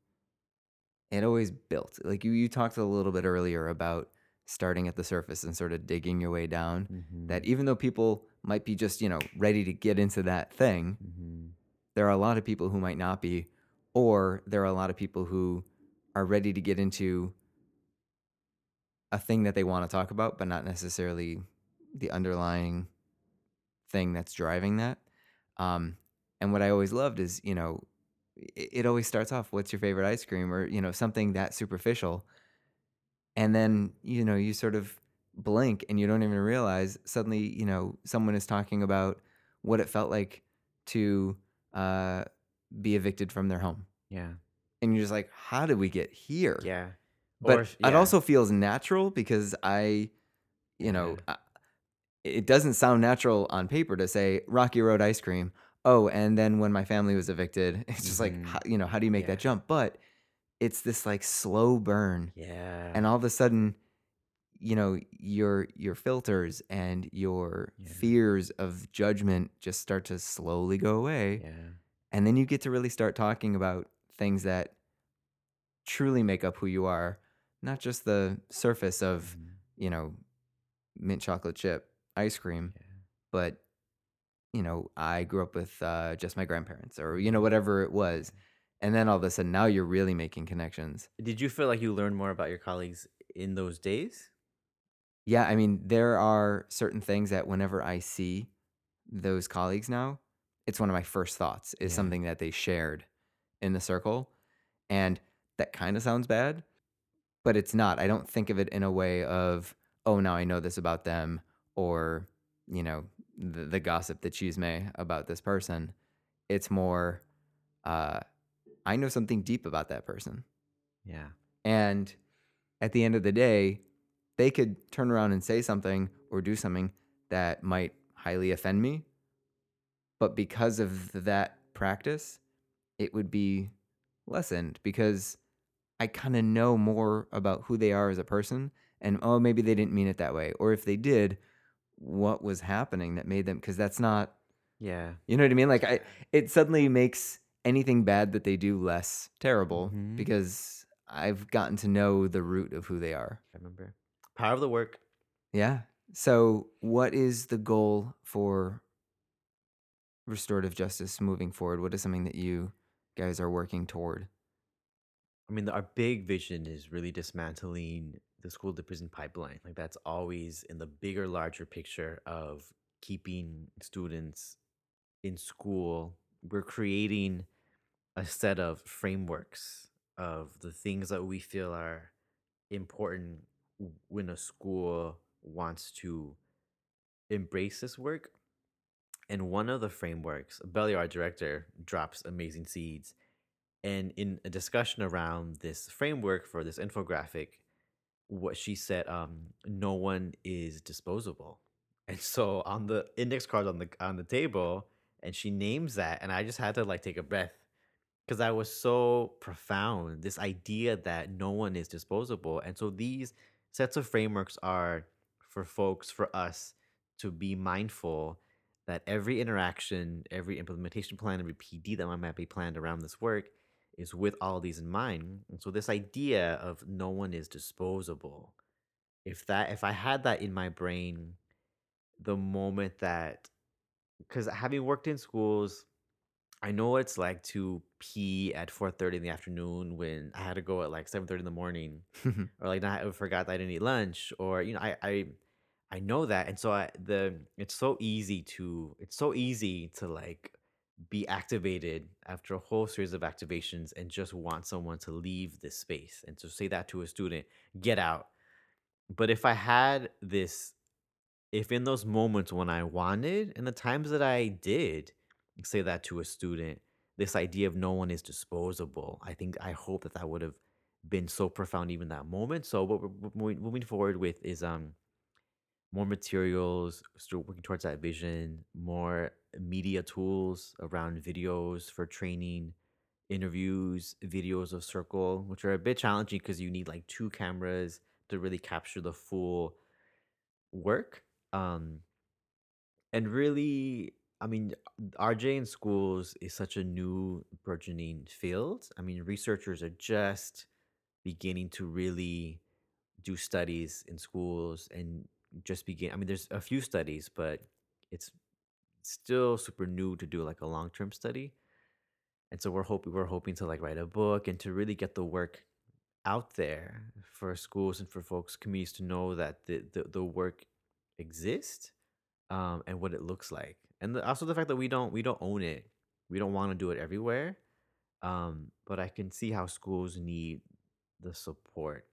it always built. Like you, you talked a little bit earlier about starting at the surface and sort of digging your way down. That even though people might be just, you know, ready to get into that thing, Mm-hmm. there are a lot of people who might not be, or there are a lot of people who are ready to get into a thing that they want to talk about, but not necessarily the underlying thing that's driving that. Um, and what I always loved is, you know, it, it always starts off, what's your favorite ice cream? Or, you know, something that superficial. And then, you know, you sort of blink and you don't even realize suddenly, you know, someone is talking about what it felt like to uh, be evicted from their home. Yeah. And you're just like, how did we get here? Yeah. but Or- it also feels natural because I, you know, Yeah. I, it doesn't sound natural on paper to say Rocky Road ice cream. Oh, and then when my family was evicted, it's just like, Mhm. how, you know, how do you make that jump? But it's this like slow burn, Yeah. and all of a sudden, you know, your your filters and your Yeah. fears of judgment just start to slowly go away, yeah. and then you get to really start talking about things that truly make up who you are, not just the surface of Mhm. you know, mint chocolate chip ice cream, Yeah. but you know, I grew up with uh, just my grandparents or you know whatever it was, and then all of a sudden now you're really making connections. Did you feel like you learned more about your colleagues in those days? Yeah, I mean, there are certain things that whenever I see those colleagues now, it's one of my first thoughts is Yeah. something that they shared in the circle, and that kind of sounds bad, but it's not. I don't think of it in a way of, oh, now I know this about them, or you know, the, the gossip, she's made about this person. It's more, uh, I know something deep about that person. Yeah. And at the end of the day, they could turn around and say something or do something that might highly offend me. But because of that practice, it would be lessened because I kind of know more about who they are as a person. And oh, maybe they didn't mean it that way. Or if they did, what was happening that made them, because that's not, Yeah. you know what I mean? Like, I, it suddenly makes anything bad that they do less terrible Mhm. because I've gotten to know the root of who they are. I remember. Power of the work. Yeah. So, what is the goal for restorative justice moving forward? What is something that you guys are working toward? I mean, our big vision is really dismantling the school to prison pipeline. Like that's always in the bigger, larger picture of keeping students in school. We're creating a set of frameworks of the things that we feel are important when a school wants to embrace this work. And one of the frameworks, a Belly, our director, drops amazing seeds. And in a discussion around this framework for this infographic, what she said, um, no one is disposable. And so on the index card on the on the table, and she names that, and I just had to like take a breath because that was so profound. This idea that no one is disposable, and so these sets of frameworks are for folks, for us to be mindful that every interaction, every implementation plan, every PD that might be planned around this work is with all these in mind. And so this idea of no one is disposable, if that if I had that in my brain the moment that because having worked in schools, I know what it's like to pee at 4:30 in the afternoon when I had to go at like 7:30 in the morning or like not I forgot that I didn't eat lunch or you know I I I know that and so I the it's so easy to it's so easy to like be activated after a whole series of activations and just want someone to leave this space and to say that to a student get out. But if I had this if in those moments when I wanted and the times that I did say that to a student, this idea of no one is disposable, I think I hope that that would have been so profound even that moment. So what we're moving forward with is um more materials, still working towards that vision, more media tools around videos for training, interviews, videos of circle, which are a bit challenging because you need like two cameras to really capture the full work. Um, and really, I mean, RJ in schools is such a new burgeoning field. I mean, researchers are just beginning to really do studies in schools and just begin. I mean, there's a few studies, but it's still super new to do like a long term study. And so we're hoping we're hoping to like write a book and to really get the work out there for schools and for folks, communities to know that the the, the work exists um, and what it looks like, and the, also the fact that we don't we don't own it, we don't want to do it everywhere. Um, but I can see how schools need the support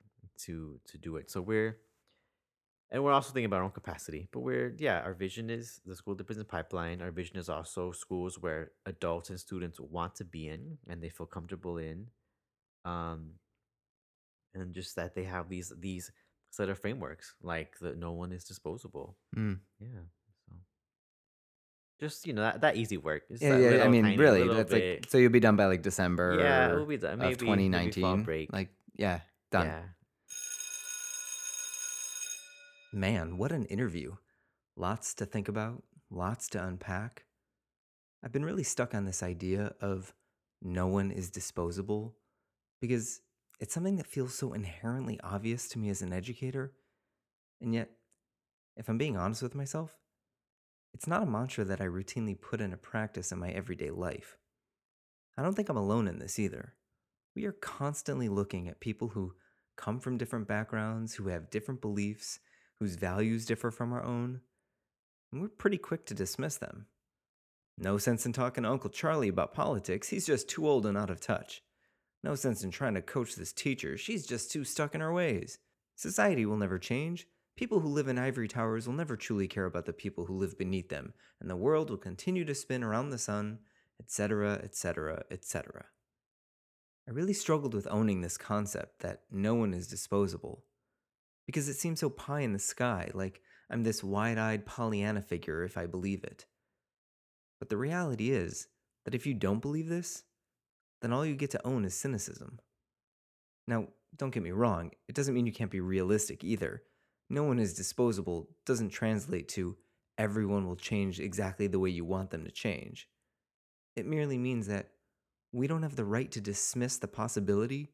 to to do it. So we're and we're also thinking about our own capacity. But we're yeah, our vision is the school business pipeline. Our vision is also schools where adults and students want to be in and they feel comfortable in. Um, and just that they have these these set of frameworks like that no one is disposable. Mm. Yeah. So just you know that, that easy work. Just Yeah, yeah. I mean, tiny really, that's like so you'll be done by like December. yeah, we'll be done. Maybe of maybe fall 2019. break. Like, yeah, done. Yeah. Man, what an interview. Lots to think about, lots to unpack. I've been really stuck on this idea of no one is disposable because it's something that feels so inherently obvious to me as an educator. And yet, if I'm being honest with myself, it's not a mantra that I routinely put into practice in my everyday life. I don't think I'm alone in this either. We are constantly looking at people who come from different backgrounds, who have different beliefs, whose values differ from our own, and we're pretty quick to dismiss them. No sense in talking to Uncle Charlie about politics, he's just too old and out of touch. No sense in trying to coach this teacher, she's just too stuck in her ways. Society will never change. People who live in ivory towers will never truly care about the people who live beneath them, and the world will continue to spin around the sun, etc., etc., etc. I really struggled with owning this concept that no one is disposable because it seems so pie in the sky, like I'm this wide eyed Pollyanna figure if I believe it. But the reality is that if you don't believe this, then all you get to own is cynicism. Now, don't get me wrong, it doesn't mean you can't be realistic either. No one is disposable doesn't translate to everyone will change exactly the way you want them to change. It merely means that we don't have the right to dismiss the possibility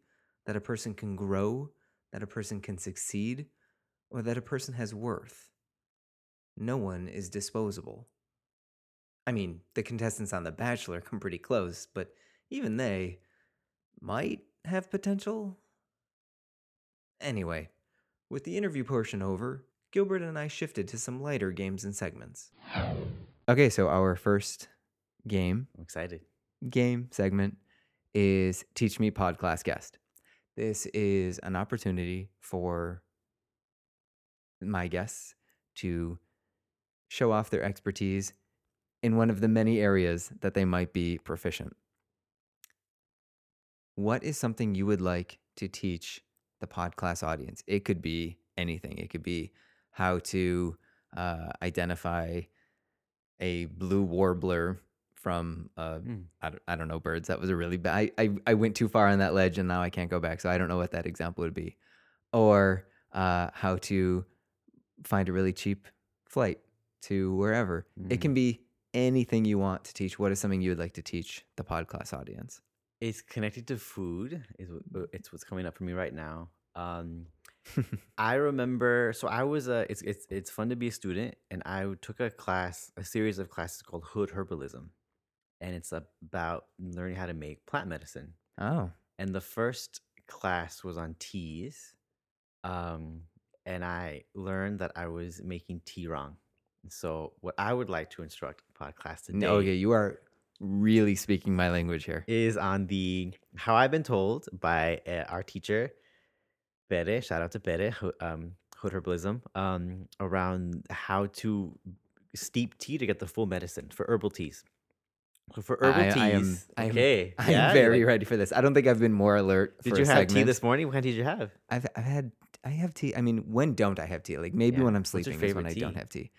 that a person can grow, that a person can succeed, or that a person has worth. No one is disposable. I mean, the contestants on The Bachelor come pretty close, but even they might have potential. Anyway, with the interview portion over, Gilbert and I shifted to some lighter games and segments. Okay, so our first game I'm excited. game segment is Teach Me Podcast Guest. This is an opportunity for my guests to show off their expertise in one of the many areas that they might be proficient. What is something you would like to teach the podcast audience? It could be anything. It could be how to uh, identify a blue warbler from uh, Mm. I, don't, I don't know birds. That was a really bad. I, I I went too far on that ledge and now I can't go back. So I don't know what that example would be, or uh, how to find a really cheap flight to wherever. It Mm. can be anything you want to teach. What is something you would like to teach the podcast audience? It's connected to food. Is uh, it's what's coming up for me right now. Um, I remember. So I was a. It's it's it's fun to be a student, and I took a class, a series of classes called Hood Herbalism, and it's about learning how to make plant medicine. Oh, And the first class was on teas, um, and I learned that I was making tea wrong. So what I would like to instruct podcast today no, okay. You are really speaking my language here. is on the how I've been told by uh, our teacher, Pere. Shout out to Pere, Ho- um, Hood Herbalism, um, around how to steep tea to get the full medicine for herbal teas. For herbal I- teas, I am- I am- okay, I'm yeah, you very like- ready for this. I don't think I've been more alert. Did you have tea this morning? What kind tea did you have? I've I've had I have tea. I mean, when don't I have tea? Like maybe Yeah. when I'm sleeping is when favorite I don't have tea.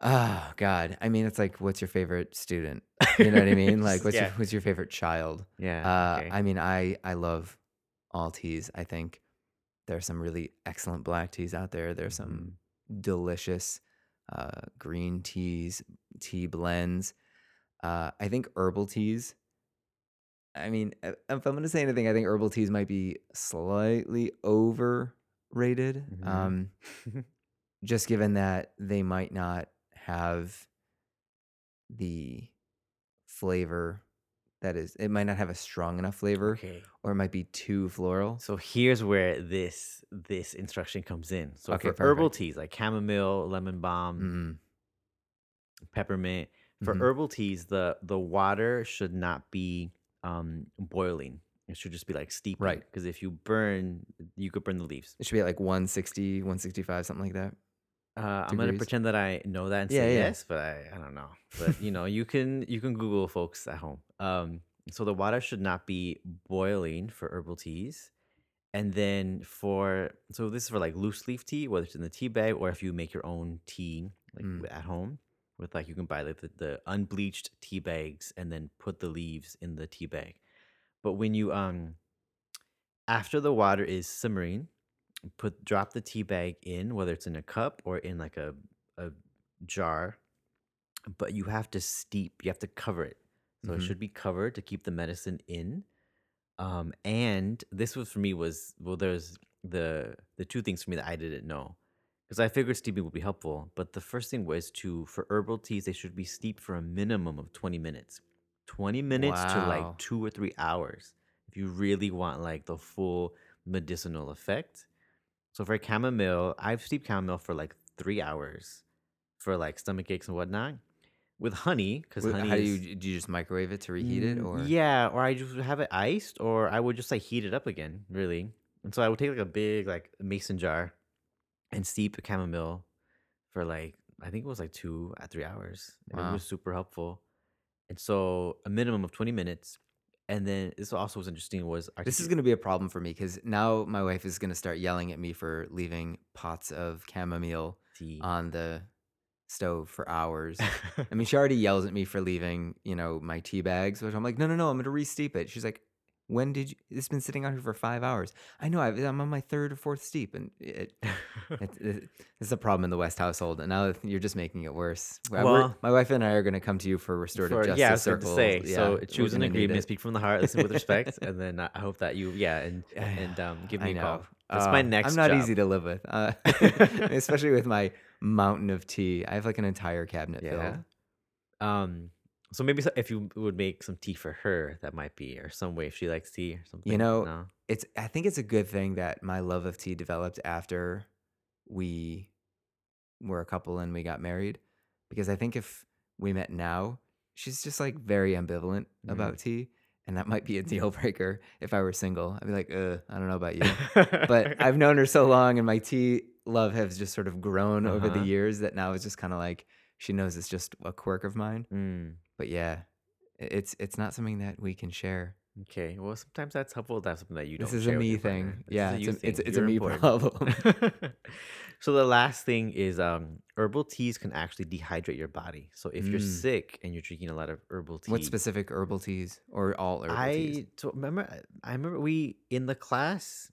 Oh God. I mean, it's like, what's your favorite student? You know what I mean? Like, what's Yeah. your what's your favorite child? Yeah. Uh, okay. I mean, I I love all teas. I think there are some really excellent black teas out there. There's some Mm-hmm. delicious uh, green teas, tea blends. Uh, I think herbal teas. I mean, uh, if I'm going to say anything, I think herbal teas might be slightly overrated. Mhm. Um, just given that they might not have the flavor that is, it might not have a strong enough flavor, okay. or it might be too floral. So here's where this this instruction comes in. So Okay, for herbal teas like chamomile, lemon balm, Mm, peppermint, for Mhm. herbal teas, the the water should not be um boiling. It should just be like steeping. Right. Because if you burn, you could burn the leaves. it should be at like 160, 165, something like that. Uh, I'm gonna pretend that I know that and Yeah, say yeah. yes, but I, I don't know. But you know, you can you can Google folks at home. Um, so the water should not be boiling for herbal teas, and then for so this is for like loose leaf tea, whether it's in the tea bag or if you make your own tea like Mm. at home with like you can buy like the, the unbleached tea bags and then put the leaves in the tea bag. But when you um after the water is simmering, put drop the tea bag in, whether it's in a cup or in like a a jar. But you have to steep. You have to cover it, so it Mhm. should be covered to keep the medicine in. Um, and this was for me was well, there's the the two things for me that I didn't know because I figured steeping would be helpful. But the first thing was to for herbal teas they should be steeped for a minimum of twenty minutes, twenty minutes to like two or three hours if you really want like the full medicinal effect. So for chamomile, I've steeped chamomile for like three hours for like stomach aches and whatnot. With honey, because honey How do is- you do? You just microwave it to reheat it, Mm, or yeah, or I just would have it iced, or I would just like heat it up again, really. And so I would take like a big like mason jar and steep a chamomile for like I think it was like two at three hours. And It Wow. was super helpful. And so a minimum of twenty minutes. And then this also was interesting was This is going to be a problem for me because now my wife is going to start yelling at me for leaving pots of chamomile tea. on the stove for hours. I mean, she already yells at me for leaving, you know, my tea bags, which I'm like, no, no, no, I'm going to re-steep it. She's like, when did you? It's been sitting out here for five hours. I know. I've, I'm on my third or fourth steep, and it, it, it, it's a problem in the West household. And now you're just making it worse. Uh, we're- Well- my wife and I are going to come to you for restorative For- justice yeah, I was going to say. Yeah, so choose an agreement, speak from the heart, listen with respect, and then I hope that you, yeah, and and um, give me I a know. call. That's my Uh, next. I'm not job. easy to live with, uh, especially with my mountain of tea. I have like an entire cabinet Yeah. filled. Um. So maybe so- if you would make some tea for her, that might be, or some way if she likes tea or something. You know, no? It's. I think it's a good thing that my love of tea developed after we were a couple and we got married, because I think if we met now, she's just like very ambivalent Mhm. about tea, and that might be a deal breaker if I were single. I'd be like, uh, I don't know about you. but I've known her so long, and my tea love has just sort of grown over the Uh-huh. years that now it's just kind of like she knows it's just a quirk of mine. Mm, But yeah, it's it's not something that we can share. okay. Well, sometimes that's helpful. to have something that you don't. This is a me thing. Yeah, it's a- it's- thing. it's a me important. problem. so the last thing is um herbal teas can actually dehydrate your body. So if you're Mm. sick and you're drinking a lot of herbal tea, what specific herbal teas or all herbal I teas? so remember I remember we in the class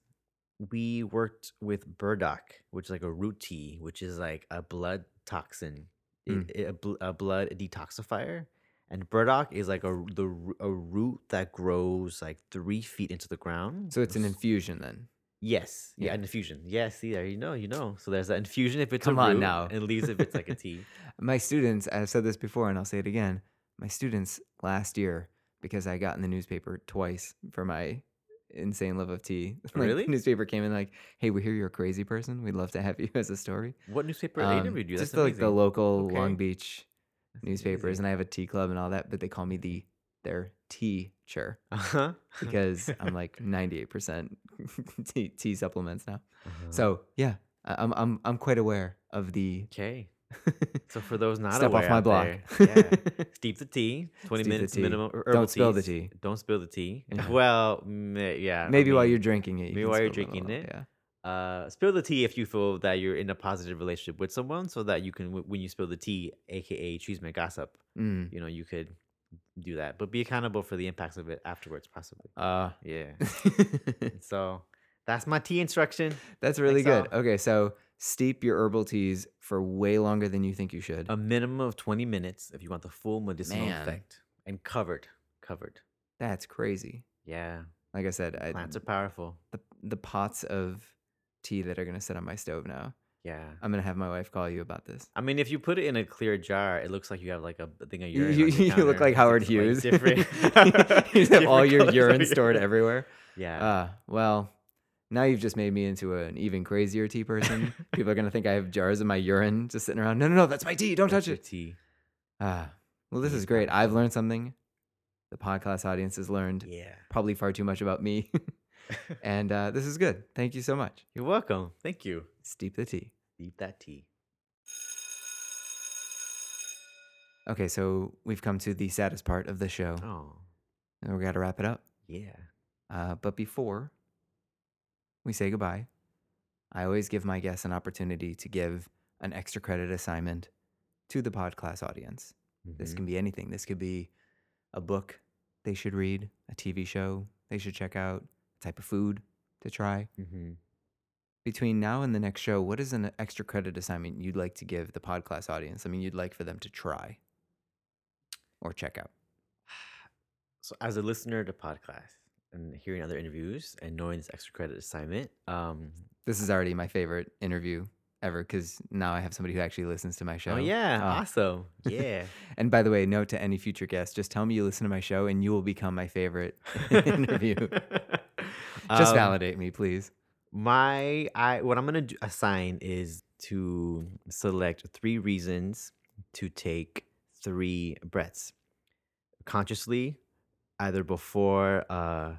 we worked with burdock, which is like a root tea, which is like a blood toxin, Mm. i- a, bl- a blood detoxifier, And burdock is like a the r- a root that grows like three feet into the ground. So it's an infusion then. yes, yeah, Yeah. an infusion. Yes, see there, you know, you know. So there's that infusion if it's Come a on root, now. and leaves if it's like a tea. My students, I've said this before and I'll say it again. My students last year, because I got in the newspaper twice for my insane love of tea. like, Really? newspaper came in like, hey, we hear you're a crazy person. We'd love to have you as a story. What newspaper Um, interviewed you? That's just the, like the local Okay. Long Beach That's newspapers, amazing. and I have a tea club and all that, but they call me the their teacher Uh-huh. because I'm like 98% tea, tea supplements now. Uh-huh. So yeah, I- I'm I'm I'm quite aware of the okay. So for those not step aware off my block. there, yeah, steep the tea. Twenty Steep minutes minimum. or Don't herbal spill the tea. Don't spill the tea. Yeah. Well, yeah. I Maybe while you're drinking it. you maybe while you're drinking it. Yeah. uh, spill the tea if you feel that you're in a positive relationship with someone, so that you can, w- when you spill the tea, aka cheese my gossip, Mm. you know, you could do that, but be accountable for the impacts of it afterwards, possibly. Uh, Yeah. so that's my tea instruction. that's really Thanks, good. all. Okay, so steep your herbal teas for way longer than you think you should. A minimum of 20 minutes if you want the full medicinal Man. effect, and covered, covered. That's crazy. Yeah, Like I said, I, plants are powerful. the the pots of tea that are gonna sit on my stove now. Yeah. I'm gonna have my wife call you about this. I mean, if you put it in a clear jar, it looks like you have like a thing of urine. you, you look like Howard like, Hughes. different- you have all your urine stored everywhere. Yeah. Ah, well, now you've just made me into an even crazier tea person. People are gonna think I have jars of my urine just sitting around. No, no, no, that's my tea. Don't That's touch it. Tea. Ah, well, this is great. I've learned something. The podcast audience has learned Yeah. probably far too much about me, and uh, this is good. Thank you so much. You're welcome. Thank you. Steep the tea. Steep that tea. Okay, so we've come to the saddest part of the show, Oh, and we got to wrap it up. yeah. Uh, but before we say goodbye, I always give my guests an opportunity to give an extra credit assignment to the podcast audience. This Mhm. can be anything. This could be a book they should read, a TV show they should check out, a type of food to try. Mhm. Between now and the next show, what is an extra credit assignment you'd like to give the podcast audience? I mean, you'd like for them to try or check out. So, as a listener to podcasts and hearing other interviews and knowing this extra credit assignment, um, This is already my favorite interview ever because now I have somebody who actually listens to my show. oh yeah, Ah. awesome, yeah. And by the way, note to any future guests, just tell me you listen to my show and you will become my favorite interview. Just Um, validate me, please. My I what I'm gonna do, assign is to select three reasons to take three breaths consciously, either before uh,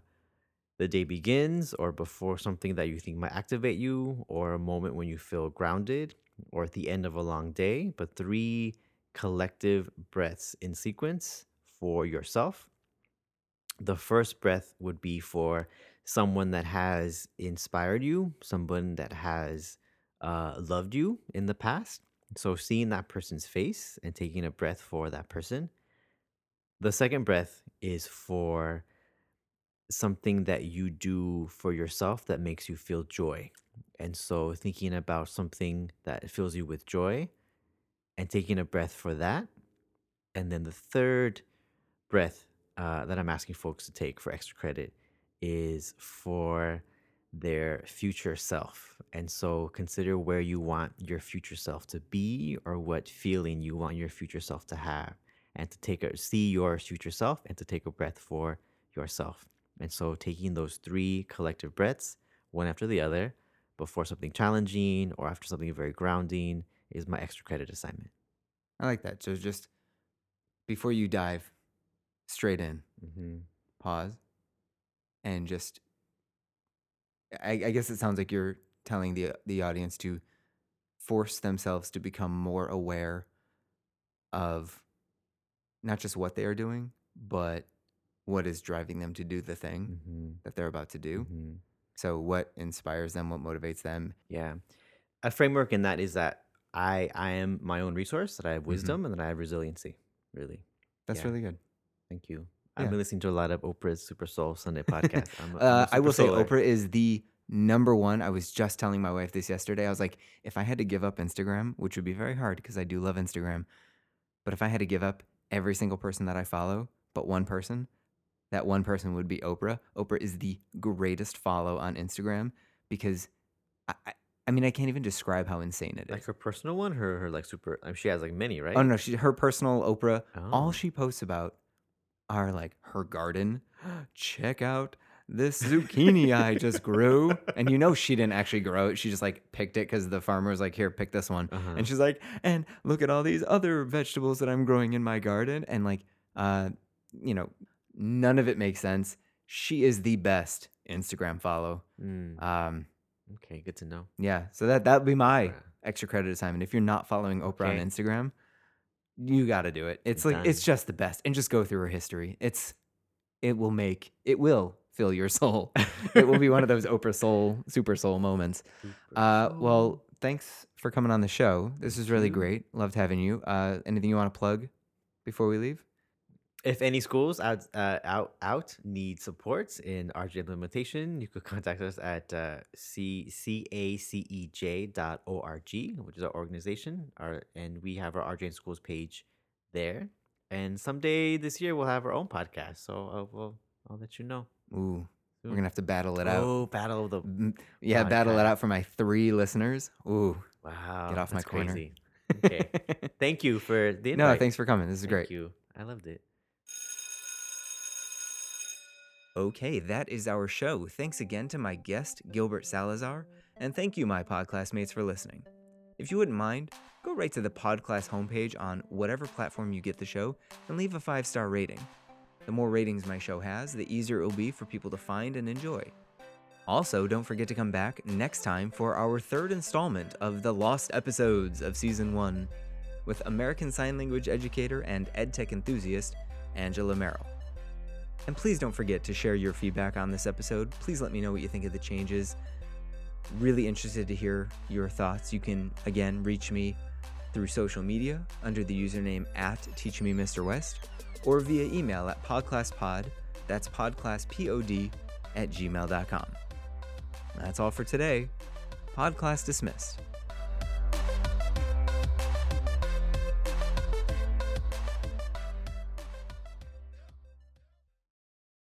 the day begins or before something that you think might activate you, or a moment when you feel grounded, or at the end of a long day. But three collective breaths in sequence for yourself. The first breath would be for someone that has inspired you, someone that has uh, loved you in the past. So, seeing that person's face and taking a breath for that person. The second breath is for something that you do for yourself that makes you feel joy. And so, thinking about something that fills you with joy and taking a breath for that. And then the third breath uh, that I'm asking folks to take for extra credit is for their future self. And so consider where you want your future self to be or what feeling you want your future self to have and to take a see your future self and to take a breath for yourself. And so taking those three collective breaths one after the other before something challenging or after something very grounding is my extra credit assignment. I like that. So just before you dive straight in, Mm-hmm. pause and just I, I guess it sounds like you're telling the the audience to force themselves to become more aware of not just what they are doing, but what is driving them to do the thing Mm-hmm. that they're about to do. Mm-hmm. So what inspires them, what motivates them. Yeah. A framework in that is that I I am my own resource, that I have wisdom and that I have resiliency. Really. That's Yeah. really good. Thank you. Yeah. I've been listening to a lot of Oprah's Super Soul Sunday podcast. I'm a- I'm Uh, I will say. Oprah is the number one. I was just telling my wife this yesterday. I was like, if I had to give up Instagram, which would be very hard because I do love Instagram, but if I had to give up every single person that I follow, but one person, that one person would be Oprah. Oprah is the greatest follow on Instagram because I, I, I mean, I can't even describe how insane it is. Like her personal one, her her like super. I mean, she has like many, right? Oh no, she her personal Oprah. Oh. All she posts about are like her garden. Check out this zucchini I just grew, and you know she didn't actually grow it. She just like picked it because the farmer was like, "Here, pick this one," Uh-huh. and she's like, "And look at all these other vegetables that I'm growing in my garden," and like, uh, you know, none of it makes sense. She is the best Instagram follow. Mm, Um, okay, good to know. yeah, so that that would be my Oprah. extra credit assignment. If you're not following Oprah Okay. on Instagram, you got to do it. It's like it's just the best, and just go through her history. It's it will make it will fill your soul. it will be one of those Oprah soul super soul moments. Super Uh, soul. well, thanks for coming on the show. This is really you. great. Loved having you. Uh, anything you want to plug before we leave? If any schools out uh, out out need support in RJ implementation, you could contact us at uh, c dot org, which is our organization, our and we have our RJ in schools page there. And someday this year we'll have our own podcast, so I'll, we'll, I'll let you know. Ooh, we're gonna have to battle it out. Oh, battle the Yeah, battle it out for my three listeners. Ooh, wow! Get off my that's corner. crazy. Okay, thank you for the invite. no, thanks for coming. This is Thank great. Thank you. I loved it. Okay, that is our show. Thanks again to my guest, Gilbert Salazar, and thank you, my podclassmates, for listening. If you wouldn't mind, go right to the Podclass homepage on whatever platform you get the show and leave a five star rating. The more ratings my show has, the easier it will be for people to find and enjoy. Also, don't forget to come back next time for our third installment of the Lost Episodes of Season 1 with American Sign Language educator and EdTech enthusiast Angela Merrill. And please don't forget to share your feedback on this episode. Please let me know what you think of the changes. Really interested to hear your thoughts. You can, again, reach me through social media under the username at teachmemrwest or via email at podclasspod, that's podclasspod at gmail.com. That's all for today. Podclass dismissed.